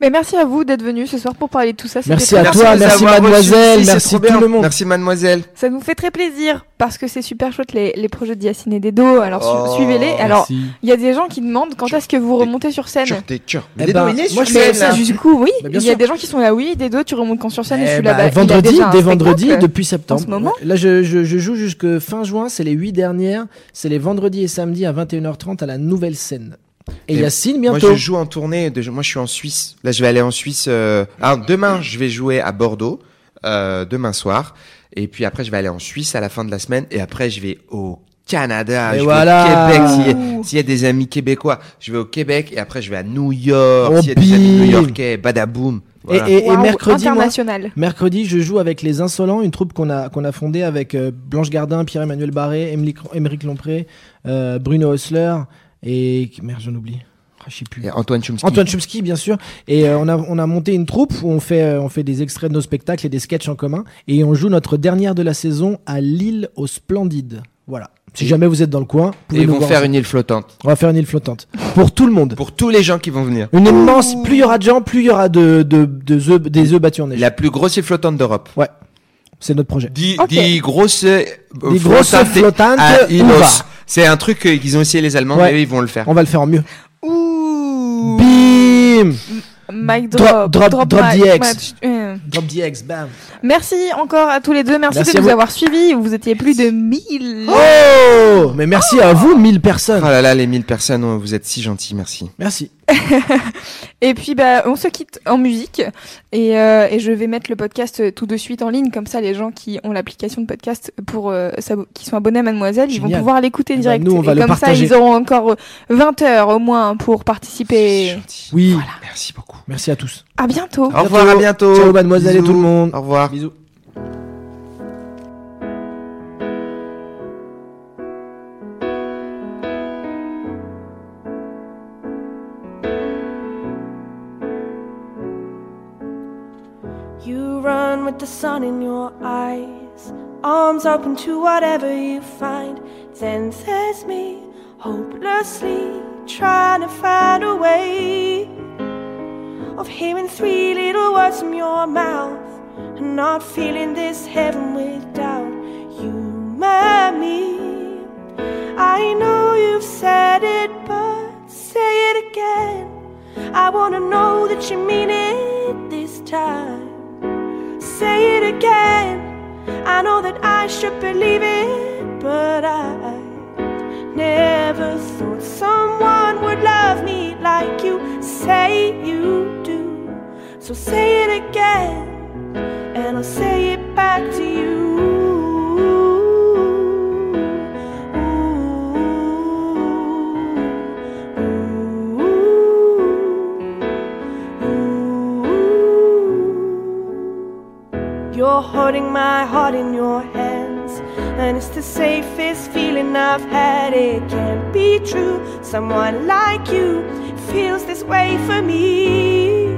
Mais merci à vous d'être venus ce soir pour parler de tout ça.
Merci
très
à
bien.
toi, merci mademoiselle, merci tout
bien.
le monde.
Merci mademoiselle.
Ça nous fait très plaisir parce que c'est super chouette les, les projets d'Yacine et d'Edo. Alors su-
Oh,
suivez-les. Alors il y a des gens qui demandent quand est-ce que vous remontez sur scène.
Tchur.
Eh
Mais
ben,
non, il est
moi,
sur
je fais
scène,
ça,
là.
Du coup, oui,
Bah,
il y a des gens qui sont là, oui, Dedo, tu remontes quand sur scène et je
Eh
suis
bah,
là-bas. A
vendredi, dès vendredi depuis septembre.
en ce moment.
Là, je, je, je joue jusque fin juin. C'est les huit dernières. C'est les vendredis et samedis à 21h30 à la nouvelle scène. Et,
Et
Yacine
Moi,
bientôt.
je joue en tournée. De... Moi, je suis en Suisse. Là, je vais aller en Suisse. Euh... Alors, demain, je vais jouer à Bordeaux. Euh, demain soir. Et puis après, je vais aller en Suisse à la fin de la semaine. Et après, je vais au Canada.
Et
je
voilà.
vais au Québec. S'il y, a- s'il y a des amis québécois, je vais au Québec. Et après, je vais à New York.
Oh,
S'il y a des amis new-yorkais, badaboum. Voilà.
Et, et- et
Waouh,
mercredi, moi,
international.
Mercredi, je joue avec les Insolents, une troupe qu'on a qu'on a fondée avec euh, Blanche Gardin, Pierre-Emmanuel Barré, Émeric Émeric Lompré, euh, Bruno Hostler et merde, j'en oublie. Ah, je sais plus.
Et Antoine Chomsky.
Antoine Chomsky, bien sûr. Et euh, on a on a monté une troupe où on fait euh, on fait des extraits de nos spectacles et des sketchs en commun et on joue notre dernière de la saison à Lille au Splendide. Voilà. Si jamais vous êtes dans le coin, pouvez
ils
nous
vont
voir
faire
ensemble.
une île flottante.
On va faire une île flottante pour tout le monde.
Pour tous les gens qui vont venir.
Une immense. Plus il y aura de gens, plus il y aura de de, de œufs- des œufs battus en neige.
La plus grosse île flottante d'Europe.
C'est notre projet.
Dis,
Ok.
dis grosses, euh,
Des grosses flottantes,
à
on
Ilos.
va.
C'est un truc euh, qu'ils ont essayé les Allemands,
Ouais.
mais eux, ils vont le faire.
On va le faire en mieux.
Ouh.
Bim
Mic
Drop-
drop.
drop- drop
mic,
the X.
match. Euh.
Drop the X, bam.
Merci encore à tous les deux. Merci,
Merci
de nous
vous.
avoir suivis. Vous étiez plus de 1000.
Oh Mais merci à vous, 1000 personnes.
Oh là là, les 1000 personnes, oh, vous êtes si gentils, merci.
Merci. [LAUGHS]
Et puis bah on se quitte en musique et, euh, et je vais mettre le podcast euh, tout de suite en ligne comme ça les gens qui ont l'application de podcast pour euh, qui sont abonnés à Mademoiselle ils vont pouvoir l'écouter
Eh ben,
direct
nous, on va
et
le
comme
partager.
ça ils auront encore euh, 20 heures au moins pour
C'est
participer.
gentil.
Oui.
Merci beaucoup.
Merci à tous.
À bientôt.
Au revoir, à bientôt.
Ciao, mademoiselle et tout le monde.
Au revoir.
Bisous.
Run with the sun in your eyes, arms open to whatever you find. Then there's me, hopelessly trying to find a way of hearing three little words from your mouth and not feeling this heaven without you, my me. I know you've said it, but say it again. I wanna know that you mean it this time. Again. I know that I should believe it, but I never thought someone would love me like you say you do. So say it again, and I'll say it back to you. Holding my heart in your hands, and it's the safest feeling I've had. It can't be true. Someone like you feels this way for me.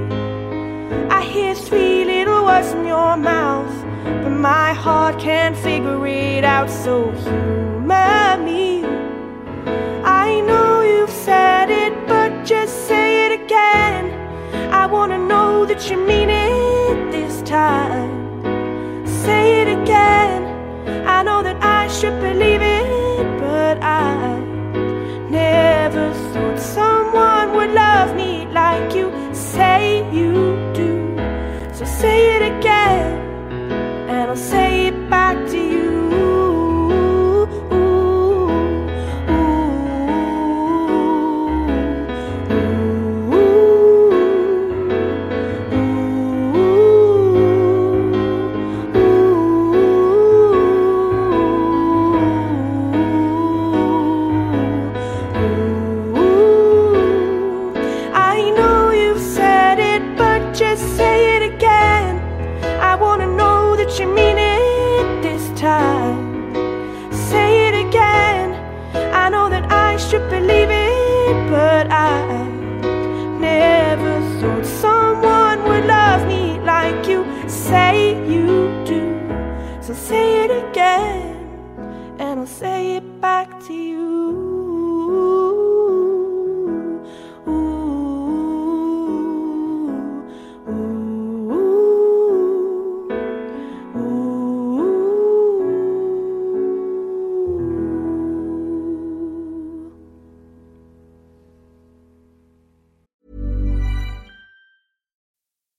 I hear three little words from your mouth, but my heart can't figure it out. So humor me. I know you've said it, but just say it again. I wanna know that you mean it this time. Say it again. I know that I should believe it, but I never thought someone would love me like you say you do. So say it again, but I